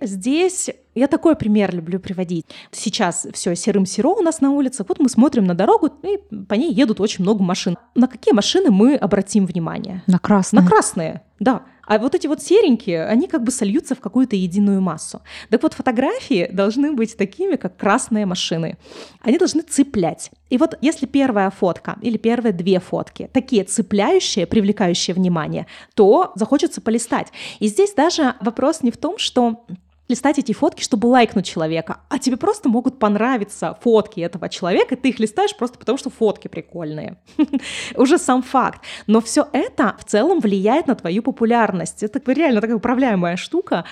Здесь я такой пример люблю приводить. Сейчас все серым-серо у нас на улице. Вот мы смотрим на дорогу, и по ней едут очень много машин. На какие машины мы обратим внимание? На красное. На красные, да. А вот эти вот серенькие, они как бы сольются в какую-то единую массу. Так вот, фотографии должны быть такими, как красные машины. Они должны цеплять. И вот если первая фотка или первые две фотки такие цепляющие, привлекающие внимание, то захочется полистать. И здесь даже вопрос не в том, что листать эти фотки, чтобы лайкнуть человека, а тебе просто могут понравиться фотки этого человека, и ты их листаешь просто потому, что фотки прикольные. Уже сам факт. Но все это в целом влияет на твою популярность. Это реально такая управляемая штука.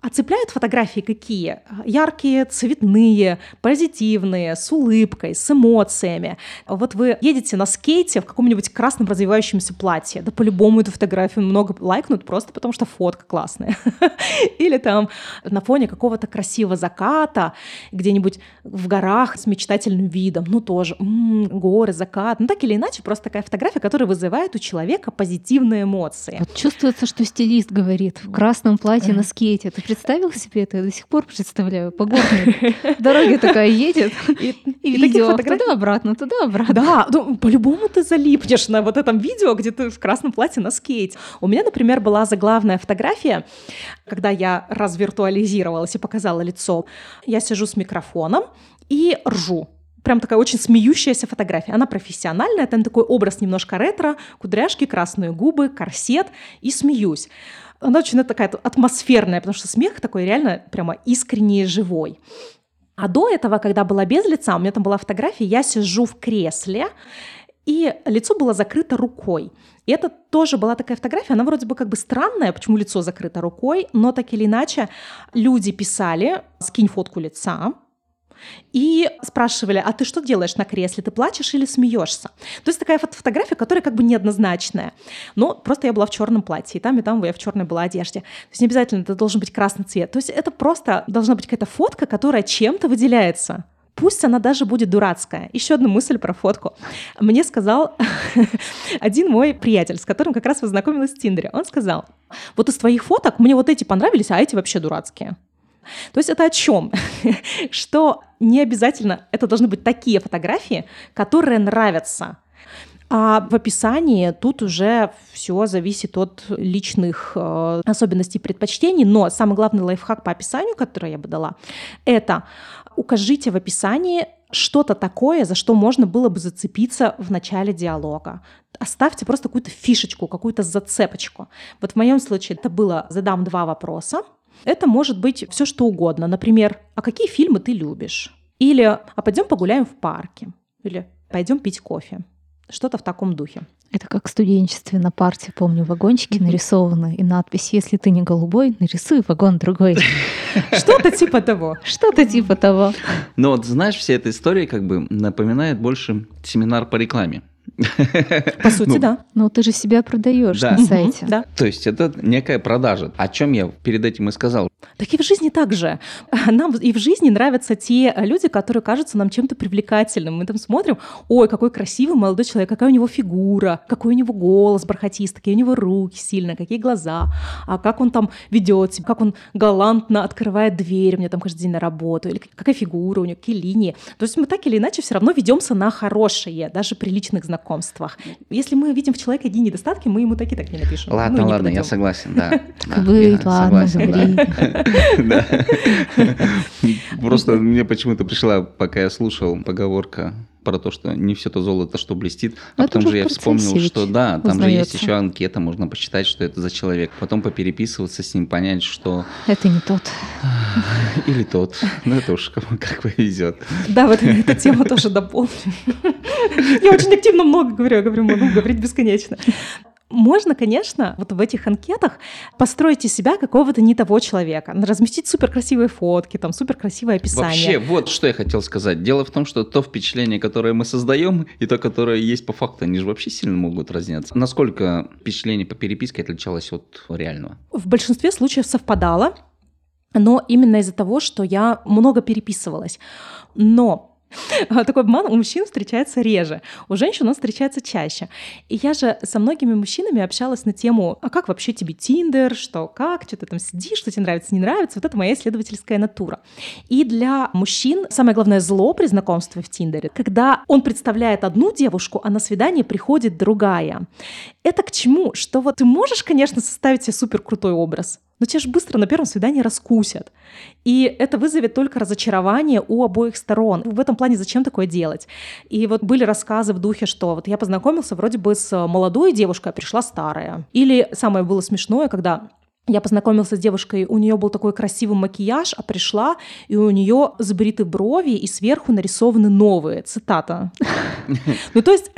А цепляют фотографии какие? Яркие, цветные, позитивные, с улыбкой, с эмоциями. Вот вы едете на скейте в каком-нибудь красном развивающемся платье, да по-любому эту фотографию много лайкнут просто потому, что фотка классная. Или там на фоне какого-то красивого заката, где-нибудь в горах с мечтательным видом, ну тоже м-м, горы, закат, ну так или иначе, просто такая фотография, которая вызывает у человека позитивные эмоции. Вот чувствуется, что стилист говорит в красном платье на скейте. Ты представил себе это? Я до сих пор представляю. По горной дороге такая едет, и, и видео фотографий- туда-обратно, туда-обратно. Да, ну, по-любому ты залипнешь на вот этом видео, где ты в красном платье на скейте. У меня, например, была заглавная фотография, когда я развиртуализировалась и показала лицо. Я сижу с микрофоном и ржу. Прям такая очень смеющаяся фотография. Она профессиональная, там такой образ немножко ретро, кудряшки, красные губы, корсет, и смеюсь. Она очень такая атмосферная, потому что смех такой реально прямо искренний и живой. А до этого, когда была без лица, у меня там была фотография, я сижу в кресле, и лицо было закрыто рукой. И это тоже была такая фотография, она вроде бы как бы странная, почему лицо закрыто рукой, но так или иначе люди писали «скинь фотку лица», и спрашивали, а ты что делаешь на кресле, ты плачешь или смеешься? То есть такая фото- фотография, которая как бы неоднозначная. Но просто я была в черном платье, и там, и там я в черной была одежде. То есть не обязательно это должен быть красный цвет. То есть это просто должна быть какая-то фотка, которая чем-то выделяется. Пусть она даже будет дурацкая. Еще одну мысль про фотку. Мне сказал один мой приятель, с которым как раз познакомилась в Тиндере. Он сказал, вот из твоих фоток мне вот эти понравились, а эти вообще дурацкие. То есть это о чем? Что не обязательно это должны быть такие фотографии, которые нравятся. А в описании тут уже все зависит от личных э, особенностей предпочтений. Но самый главный лайфхак по описанию, который я бы дала, это укажите в описании что-то такое, за что можно было бы зацепиться в начале диалога. Оставьте просто какую-то фишечку, какую-то зацепочку. Вот в моем случае это было «задам два вопроса». Это может быть все что угодно. Например, «А какие фильмы ты любишь?» Или «А пойдем погуляем в парке?» Или «Пойдем пить кофе?» Что-то в таком духе. Это как в студенчестве на парте, помню, вагончики нарисованы, и надпись «Если ты не голубой, нарисуй вагон другой». Что-то типа того. Что-то типа того. Но вот знаешь, вся эта история как бы напоминает больше семинар по рекламе. По сути, Ну, да. Но ты же себя продаешь Да. на сайте. Да. То есть это некая продажа. О чем я перед этим и сказал. Так и в жизни так же. Нам и в жизни нравятся те люди, которые кажутся нам чем-то привлекательным. Мы там смотрим, ой, какой красивый молодой человек, какая у него фигура, какой у него голос бархатистый, какие у него руки сильные, какие глаза, а как он там ведет себя, как он галантно открывает дверь мне там каждый день на работу, или какая фигура у него, какие линии. То есть мы так или иначе все равно ведемся на хорошее, даже при личных знакомствах. Если мы видим в человеке одни недостатки, мы ему так и так не напишем. Ладно, Ну, ладно, я согласен, да. Я ладно, говори. Просто мне почему-то пришла, пока я слушал, поговорка про то, что не все то золото, что блестит. А Ну, это потом же я вспомнил, что да, там же есть узнается. еще анкета, можно посчитать, что это за человек. Потом попереписываться с ним, понять, что Это не тот. или тот. Ну, это уж кому как повезет. Да, вот эту тему тоже дополню. Я очень активно много говорю, я говорю, могу говорить бесконечно. Можно, конечно, вот в этих анкетах построить из себя какого-то не того человека, разместить суперкрасивые фотки, там суперкрасивое описание. Вообще, вот что я хотел сказать. Дело в том, что то впечатление, которое мы создаем, и то, которое есть по факту, они же вообще сильно могут разниться. Насколько впечатление по переписке отличалось от реального? в большинстве случаев совпадало, но именно из-за того, что я много переписывалась. Но такой обман у мужчин встречается реже, у женщин он встречается чаще. И я же со многими мужчинами общалась на тему, а как вообще тебе Тиндер, что как, что ты там сидишь, что тебе нравится, не нравится. Вот это моя исследовательская натура. И для мужчин самое главное зло при знакомстве в Тиндере, когда он представляет одну девушку, а на свидание приходит другая. Это к чему? Что вот ты можешь, конечно, составить себе супер крутой образ, но тебя же быстро на первом свидании раскусят. И это вызовет только разочарование у обоих сторон. В этом плане зачем такое делать? И вот были рассказы в духе, что вот я познакомился вроде бы с молодой девушкой, а пришла старая. Или самое было смешное, когда я познакомился с девушкой, у нее был такой красивый макияж, а пришла, и у нее забриты брови, и сверху нарисованы новые. Цитата. Ну, то есть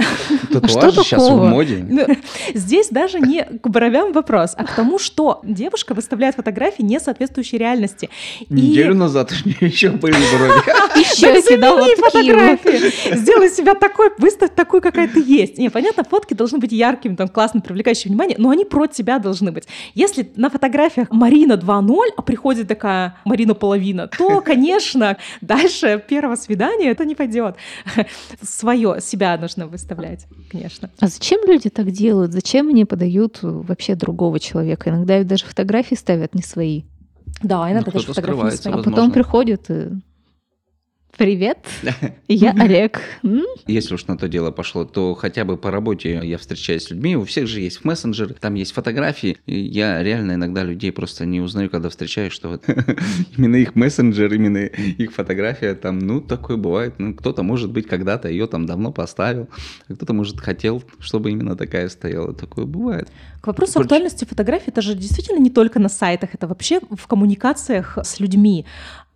Татуажи сейчас в такого? моде. ну, Здесь даже не к бровям вопрос, а к тому, что девушка выставляет фотографии, не соответствующие реальности. Неделю назад у нее еще были брови. Еще вот. фотографии. Сделай себя такой, выставь такую, какая ты есть. Не, понятно, фотки должны быть яркими, там, классно, привлекающими внимание, но они про тебя должны быть. Если на фотографиях Марина 2.0, а приходит такая Марина половина, то, конечно, дальше первого свидания это не пойдет. Свое, себя нужно выставлять, конечно. А зачем люди так делают? Зачем они подают вообще другого человека? Иногда ведь даже фотографии ставят не свои. Да, иногда Ну, даже фотографии не свои. А потом приходят и... Привет, я Олег. Если уж на то дело пошло, то хотя бы по работе я встречаюсь с людьми, у всех же есть мессенджеры, там есть фотографии. Я реально иногда людей просто не узнаю, когда встречаюсь, что вот именно их мессенджер, именно их фотография там, ну, такое бывает. Ну, кто-то, может быть, когда-то ее там давно поставил, а кто-то, может, хотел, чтобы именно такая стояла. Такое бывает. К вопросу Короче. актуальности фотографий, это же действительно не только на сайтах, это вообще в коммуникациях с людьми.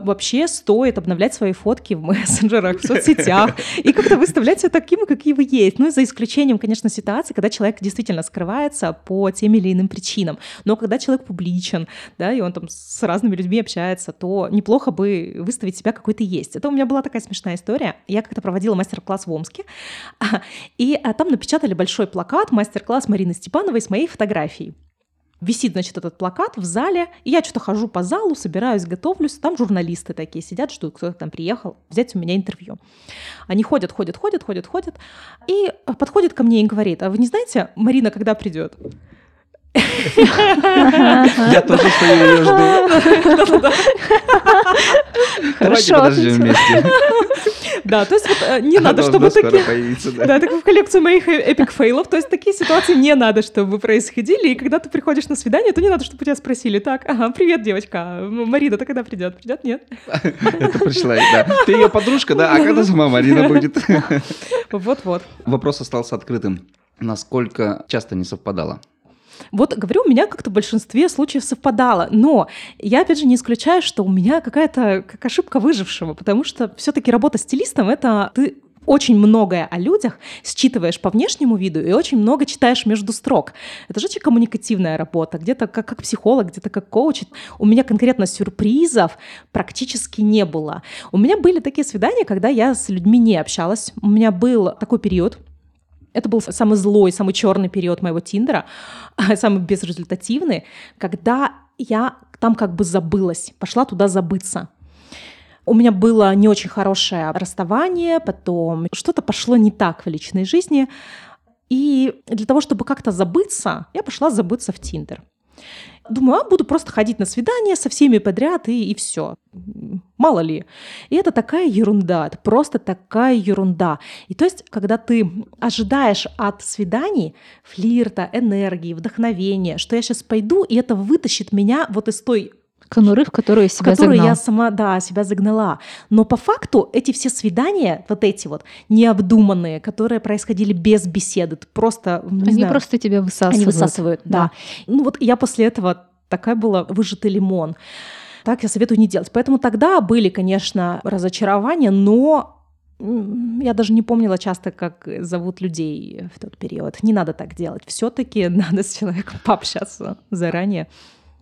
Вообще стоит обновлять свои фотки в мессенджерах, в соцсетях и как-то выставлять себя такими, какие вы есть. Ну за исключением, конечно, ситуации, когда человек действительно скрывается по тем или иным причинам. Но когда человек публичен, да, и он там с разными людьми общается, то неплохо бы выставить себя какой ты есть. Это у меня была такая смешная история. Я как-то проводила мастер-класс в Омске, и а, там напечатали большой плакат «Мастер-класс Марины Степановой с моей фотографией». Висит, значит, этот плакат в зале, и я что-то хожу по залу, собираюсь, готовлюсь, там журналисты такие сидят, ждут, кто там приехал, взять у меня интервью. Они ходят, ходят, ходят, ходят, ходят, и подходит ко мне и говорит, а вы не знаете, Марина когда придет? Я тоже стою ее жду. Давайте Хорошо подождем вместе. Да, то есть вот э, не надо, чтобы такие... появиться, да. Да, так в коллекцию моих э- эпик фейлов. То есть такие ситуации не надо, чтобы происходили. И когда ты приходишь на свидание, то не надо, чтобы тебя спросили. Так, ага, привет, девочка. М, Марина, ты когда придет? Придет? Нет? Это пришла, да. Ты ее подружка, да? А когда сама Марина будет? Вот-вот. Вопрос остался открытым. Насколько часто не совпадало? Вот, говорю, у меня как-то в большинстве случаев совпадало. Но я, опять же, не исключаю, что у меня какая-то как ошибка выжившего, потому что все-таки работа стилистом — это ты очень многое о людях считываешь по внешнему виду и очень много читаешь между строк. Это же очень коммуникативная работа, где-то как, как психолог, где-то как коуч. У меня конкретно сюрпризов практически не было. У меня были такие свидания, когда я с людьми не общалась. У меня был такой период, это был самый злой, самый черный период моего Тиндера, самый безрезультативный, когда я там как бы забылась, пошла туда забыться. У меня было не очень хорошее расставание, потом что-то пошло не так в личной жизни. И для того, чтобы как-то забыться, я пошла забыться в Тиндер. Думаю, а буду просто ходить на свидание со всеми подряд и, и все. Мало ли. И это такая ерунда, это просто такая ерунда. И то есть, когда ты ожидаешь от свиданий флирта, энергии, вдохновения, что я сейчас пойду, и это вытащит меня вот из той конуры, в которую в себя которую загнал. я сама, да, себя загнала. Но по факту эти все свидания, вот эти вот необдуманные, которые происходили без беседы, просто, не Они знаю, просто тебя высасывают. они высасывают, да. Ну вот я после этого такая была выжатый лимон. Так я советую не делать. Поэтому тогда были, конечно, разочарования, но я даже не помнила часто, как зовут людей в тот период. Не надо так делать. Все-таки надо с человеком пообщаться заранее.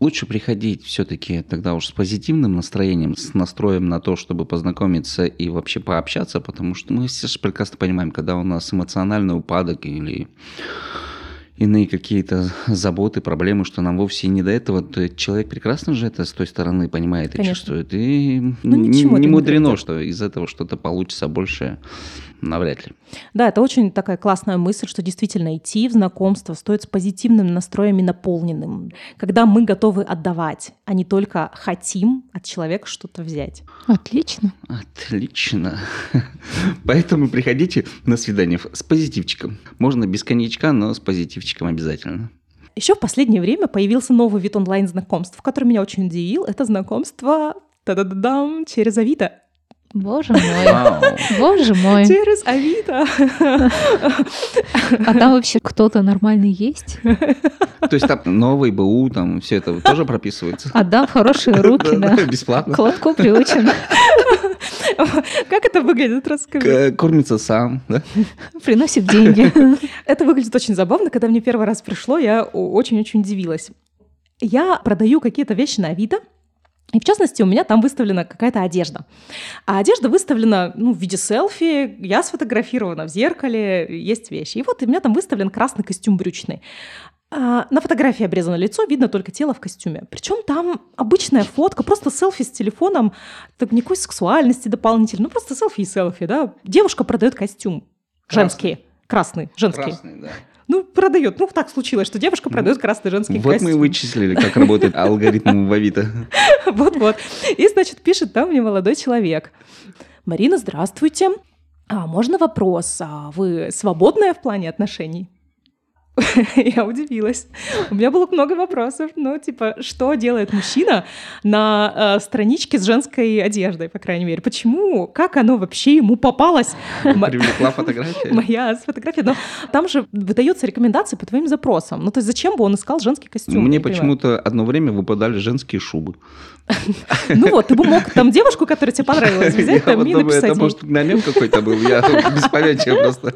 Лучше приходить все-таки тогда уж с позитивным настроением, с настроем на то, чтобы познакомиться и вообще пообщаться, потому что мы все же прекрасно понимаем, когда у нас эмоциональный упадок или иные какие-то заботы, проблемы, что нам вовсе не до этого, то человек прекрасно же это с той стороны понимает и Конечно. чувствует. И Ну, не, не не мудрено, приведет. что из этого что-то получится больше, навряд ли. Да, это очень такая классная мысль, что действительно идти в знакомство стоит с позитивным настроем и наполненным, когда мы готовы отдавать, а не только хотим от человека что-то взять. Отлично. Отлично. Поэтому приходите на свидание с позитивчиком. Можно без коньячка, но с позитивчиком обязательно. Еще в последнее время появился новый вид онлайн-знакомств, который меня очень удивил. Это знакомство та-да-да-дам, через Авито. Боже мой. Вау. Боже мой. Через Авито. А там вообще кто-то нормальный есть? То есть там новый БУ, там все это тоже прописывается? Отдам в хорошие руки, да. Бесплатно. К лотку приучен. Как это выглядит? Расскажи. Кормится сам, да? Приносит деньги. Это выглядит очень забавно. Когда мне первый раз пришло, я очень-очень удивилась. Я продаю какие-то вещи на Авито, и в частности, у меня там выставлена какая-то одежда. А одежда выставлена ну, в виде селфи, я сфотографирована в зеркале, есть вещи. И вот у меня там выставлен красный костюм брючный. А, на фотографии обрезано лицо, видно только тело в костюме. Причем там обычная фотка, просто селфи с телефоном, так никакой сексуальности дополнительной, ну просто селфи и селфи, да. Девушка продает костюм женский, красный, женский. Красный, да. Ну, продает. Ну, так случилось, что девушка продает красный женский Вот мы и костюм. вычислили, как работает алгоритм в Авито. Вот-вот. И, значит, пишет там мне молодой человек. Марина, здравствуйте. А можно вопрос? А вы свободная в плане отношений? Я удивилась. У меня было много вопросов. Ну, типа, что делает мужчина на э, страничке с женской одеждой, по крайней мере? Почему? Как оно вообще ему попалось? Привлекла фотография. Моя фотография. Но там же выдаются рекомендации по твоим запросам. Ну, то есть зачем бы он искал женский костюм? Мне почему-то одно время выпадали женские шубы. Ну вот, ты бы мог там девушку, которая тебе понравилась, взять там и написать это может намек какой-то был. Я без понятия просто.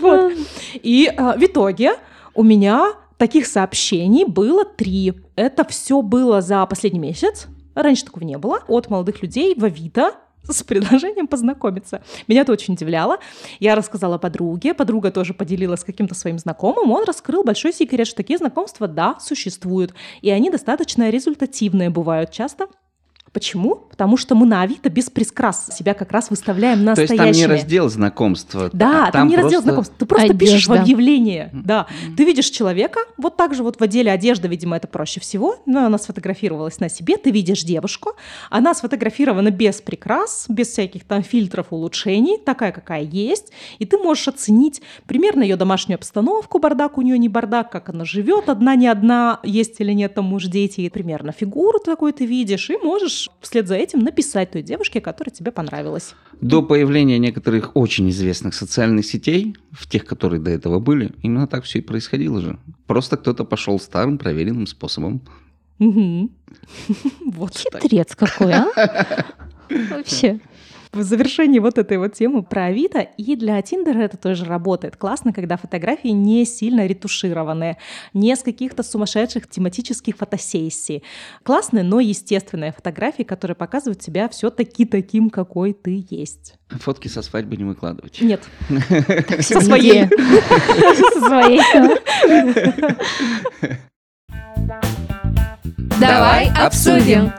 Вот. И а, в итоге у меня таких сообщений было три. Это все было за последний месяц. Раньше такого не было. От молодых людей в Авито с предложением познакомиться. Меня это очень удивляло. Я рассказала подруге, подруга тоже поделилась с каким-то своим знакомым, он раскрыл большой секрет, что такие знакомства, да, существуют, и они достаточно результативные бывают часто. Почему? Потому что мы на Авито без прикрас себя как раз выставляем То есть настоящими. там не раздел знакомства. Да, а там, не раздел просто- знакомств. Ты просто пишешь в Одежда. объявление. Да. Ты видишь человека, вот так же вот в отделе одежды, видимо, это проще всего. Но она сфотографировалась на себе. Ты видишь девушку. Она сфотографирована без прикрас, без всяких там фильтров, улучшений, такая, какая есть. И ты можешь оценить примерно ее домашнюю обстановку, бардак у нее не бардак, как она живет, одна не одна, есть или нет там муж, дети, и примерно фигуру такой ты видишь, и можешь вслед за этим написать той девушке, которая тебе понравилась. До появления некоторых очень известных социальных сетей, в тех, которые до этого были, именно так все и происходило же. Просто кто-то пошел старым проверенным способом. Мгм. Вот так. Хитрец какой, а? Вообще. В завершении вот этой вот темы про Авито, и для Тиндера это тоже работает. Классно, когда фотографии не сильно ретушированные, не с каких-то сумасшедших тематических фотосессий. Классные, но естественные фотографии, которые показывают тебя все-таки таким, какой ты есть. Фотки со свадьбы не выкладывать. Нет, Со своей. Со своей. Давай обсудим.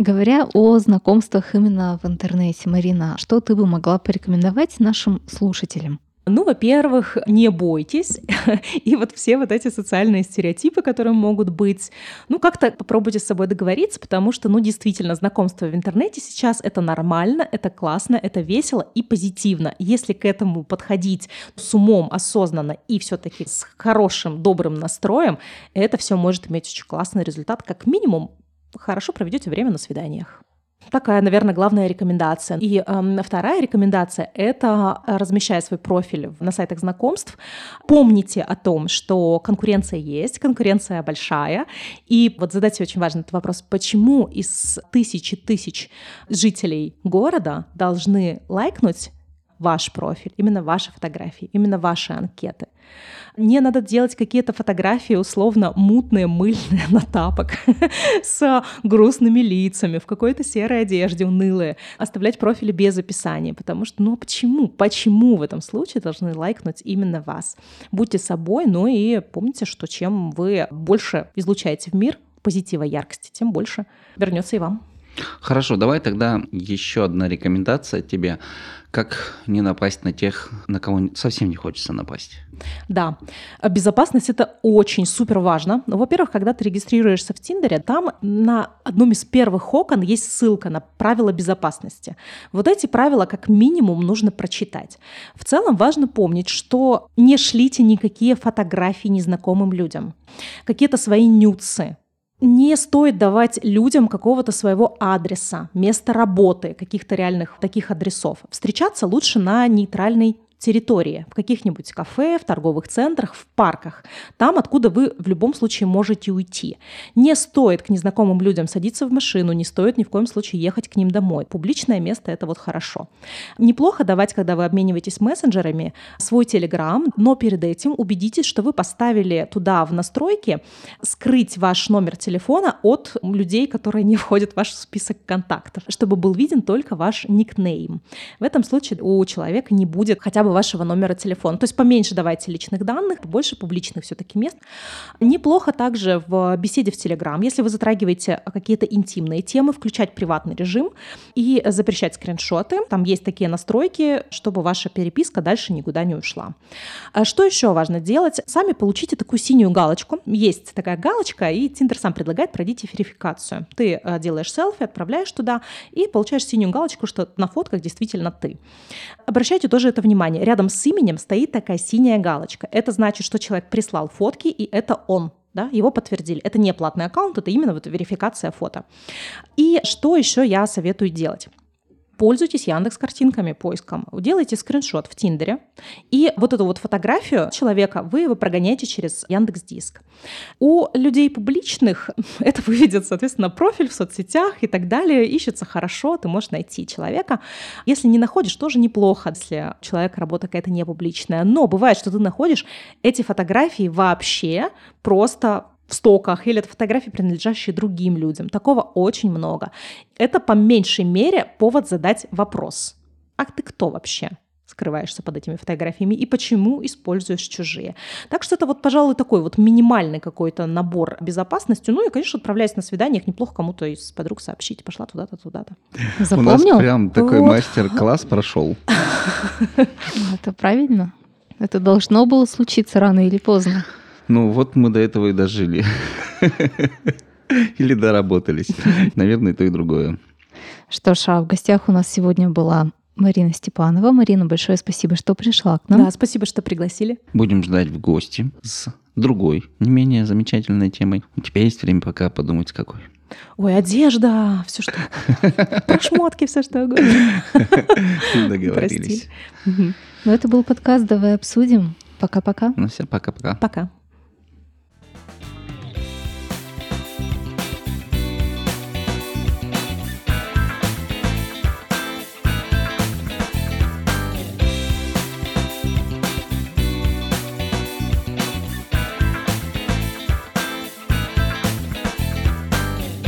Говоря о знакомствах именно в интернете, Марина, что ты бы могла порекомендовать нашим слушателям? Ну, во-первых, не бойтесь. И вот все вот эти социальные стереотипы, которые могут быть, ну, как-то попробуйте с собой договориться, потому что, ну, действительно, знакомство в интернете сейчас это нормально, это классно, это весело и позитивно. Если к этому подходить с умом, осознанно и все-таки с хорошим, добрым настроем, это все может иметь очень классный результат. Как минимум, хорошо проведете время на свиданиях. Такая, наверное, главная рекомендация. И э, вторая рекомендация — это, размещая свой профиль на сайтах знакомств, помните о том, что конкуренция есть, конкуренция большая. И вот задайте очень важный этот вопрос, почему из тысячи тысяч жителей города должны лайкнуть ваш профиль, именно ваши фотографии, именно ваши анкеты. Не надо делать какие-то фотографии условно мутные, мыльные на тапок с грустными лицами, в какой-то серой одежде, унылые. Оставлять профили без описания, потому что, ну почему? Почему в этом случае должны лайкнуть именно вас? Будьте собой, ну и помните, что чем вы больше излучаете в мир позитива, яркости, тем больше вернется и вам. Хорошо, давай тогда еще одна рекомендация тебе. Как не напасть на тех, на кого совсем не хочется напасть? Да, безопасность это очень супер важно. Ну, во-первых, когда ты регистрируешься в Тиндере, там на одном из первых окон есть ссылка на правила безопасности. Вот эти правила как минимум нужно прочитать. В целом важно помнить, что не шлите никакие фотографии незнакомым людям, какие-то свои нюцы, не стоит давать людям какого-то своего адреса, места работы, каких-то реальных таких адресов. Встречаться лучше на нейтральной территории, в каких-нибудь кафе, в торговых центрах, в парках, там, откуда вы в любом случае можете уйти. Не стоит к незнакомым людям садиться в машину, не стоит ни в коем случае ехать к ним домой. Публичное место — это вот хорошо. Неплохо давать, когда вы обмениваетесь мессенджерами, свой Телеграм, но перед этим убедитесь, что вы поставили туда в настройки скрыть ваш номер телефона от людей, которые не входят в ваш список контактов, чтобы был виден только ваш никнейм. В этом случае у человека не будет хотя бы бы вашего номера телефона. То есть поменьше давайте личных данных, побольше публичных все-таки мест. Неплохо также в беседе в Телеграм, если вы затрагиваете какие-то интимные темы, включать приватный режим и запрещать скриншоты. Там есть такие настройки, чтобы ваша переписка дальше никуда не ушла. А что еще важно делать? Сами получите такую синюю галочку. Есть такая галочка, и Тиндер сам предлагает пройдите верификацию. Ты э, делаешь селфи, отправляешь туда и получаешь синюю галочку, что на фотках действительно ты. Обращайте тоже это внимание рядом с именем стоит такая синяя галочка. Это значит, что человек прислал фотки, и это он да, его подтвердили. Это не платный аккаунт, это именно вот верификация фото. И что еще я советую делать? Пользуйтесь Яндекс картинками, поиском, делайте скриншот в Тиндере, и вот эту вот фотографию человека вы его прогоняете через Яндекс Диск. У людей публичных это выведет, соответственно, профиль в соцсетях и так далее, ищется хорошо, ты можешь найти человека. Если не находишь, тоже неплохо, если у человека работа какая-то не публичная. Но бывает, что ты находишь эти фотографии вообще просто в стоках, или это фотографии, принадлежащие другим людям. Такого очень много. Это по меньшей мере повод задать вопрос. А ты кто вообще? скрываешься под этими фотографиями и почему используешь чужие. Так что это вот, пожалуй, такой вот минимальный какой-то набор безопасности. Ну и, конечно, отправляясь на свиданиях, неплохо кому-то из подруг сообщить. Пошла туда-то, туда-то. Запомнил? У нас прям такой мастер-класс прошел. Это правильно. Это должно было случиться рано или поздно. Ну, вот мы до этого и дожили. Или доработались. Наверное, и то, и другое. Что ж, а в гостях у нас сегодня была Марина Степанова. Марина, большое спасибо, что пришла к нам. Да, спасибо, что пригласили. Будем ждать в гости с другой, не менее замечательной темой. У тебя есть время пока подумать, какой. Ой, одежда, все что. Про шмотки, все что угодно. Договорились. Ну, это был подкаст «Давай обсудим». Пока-пока. Ну все, пока-пока. Пока.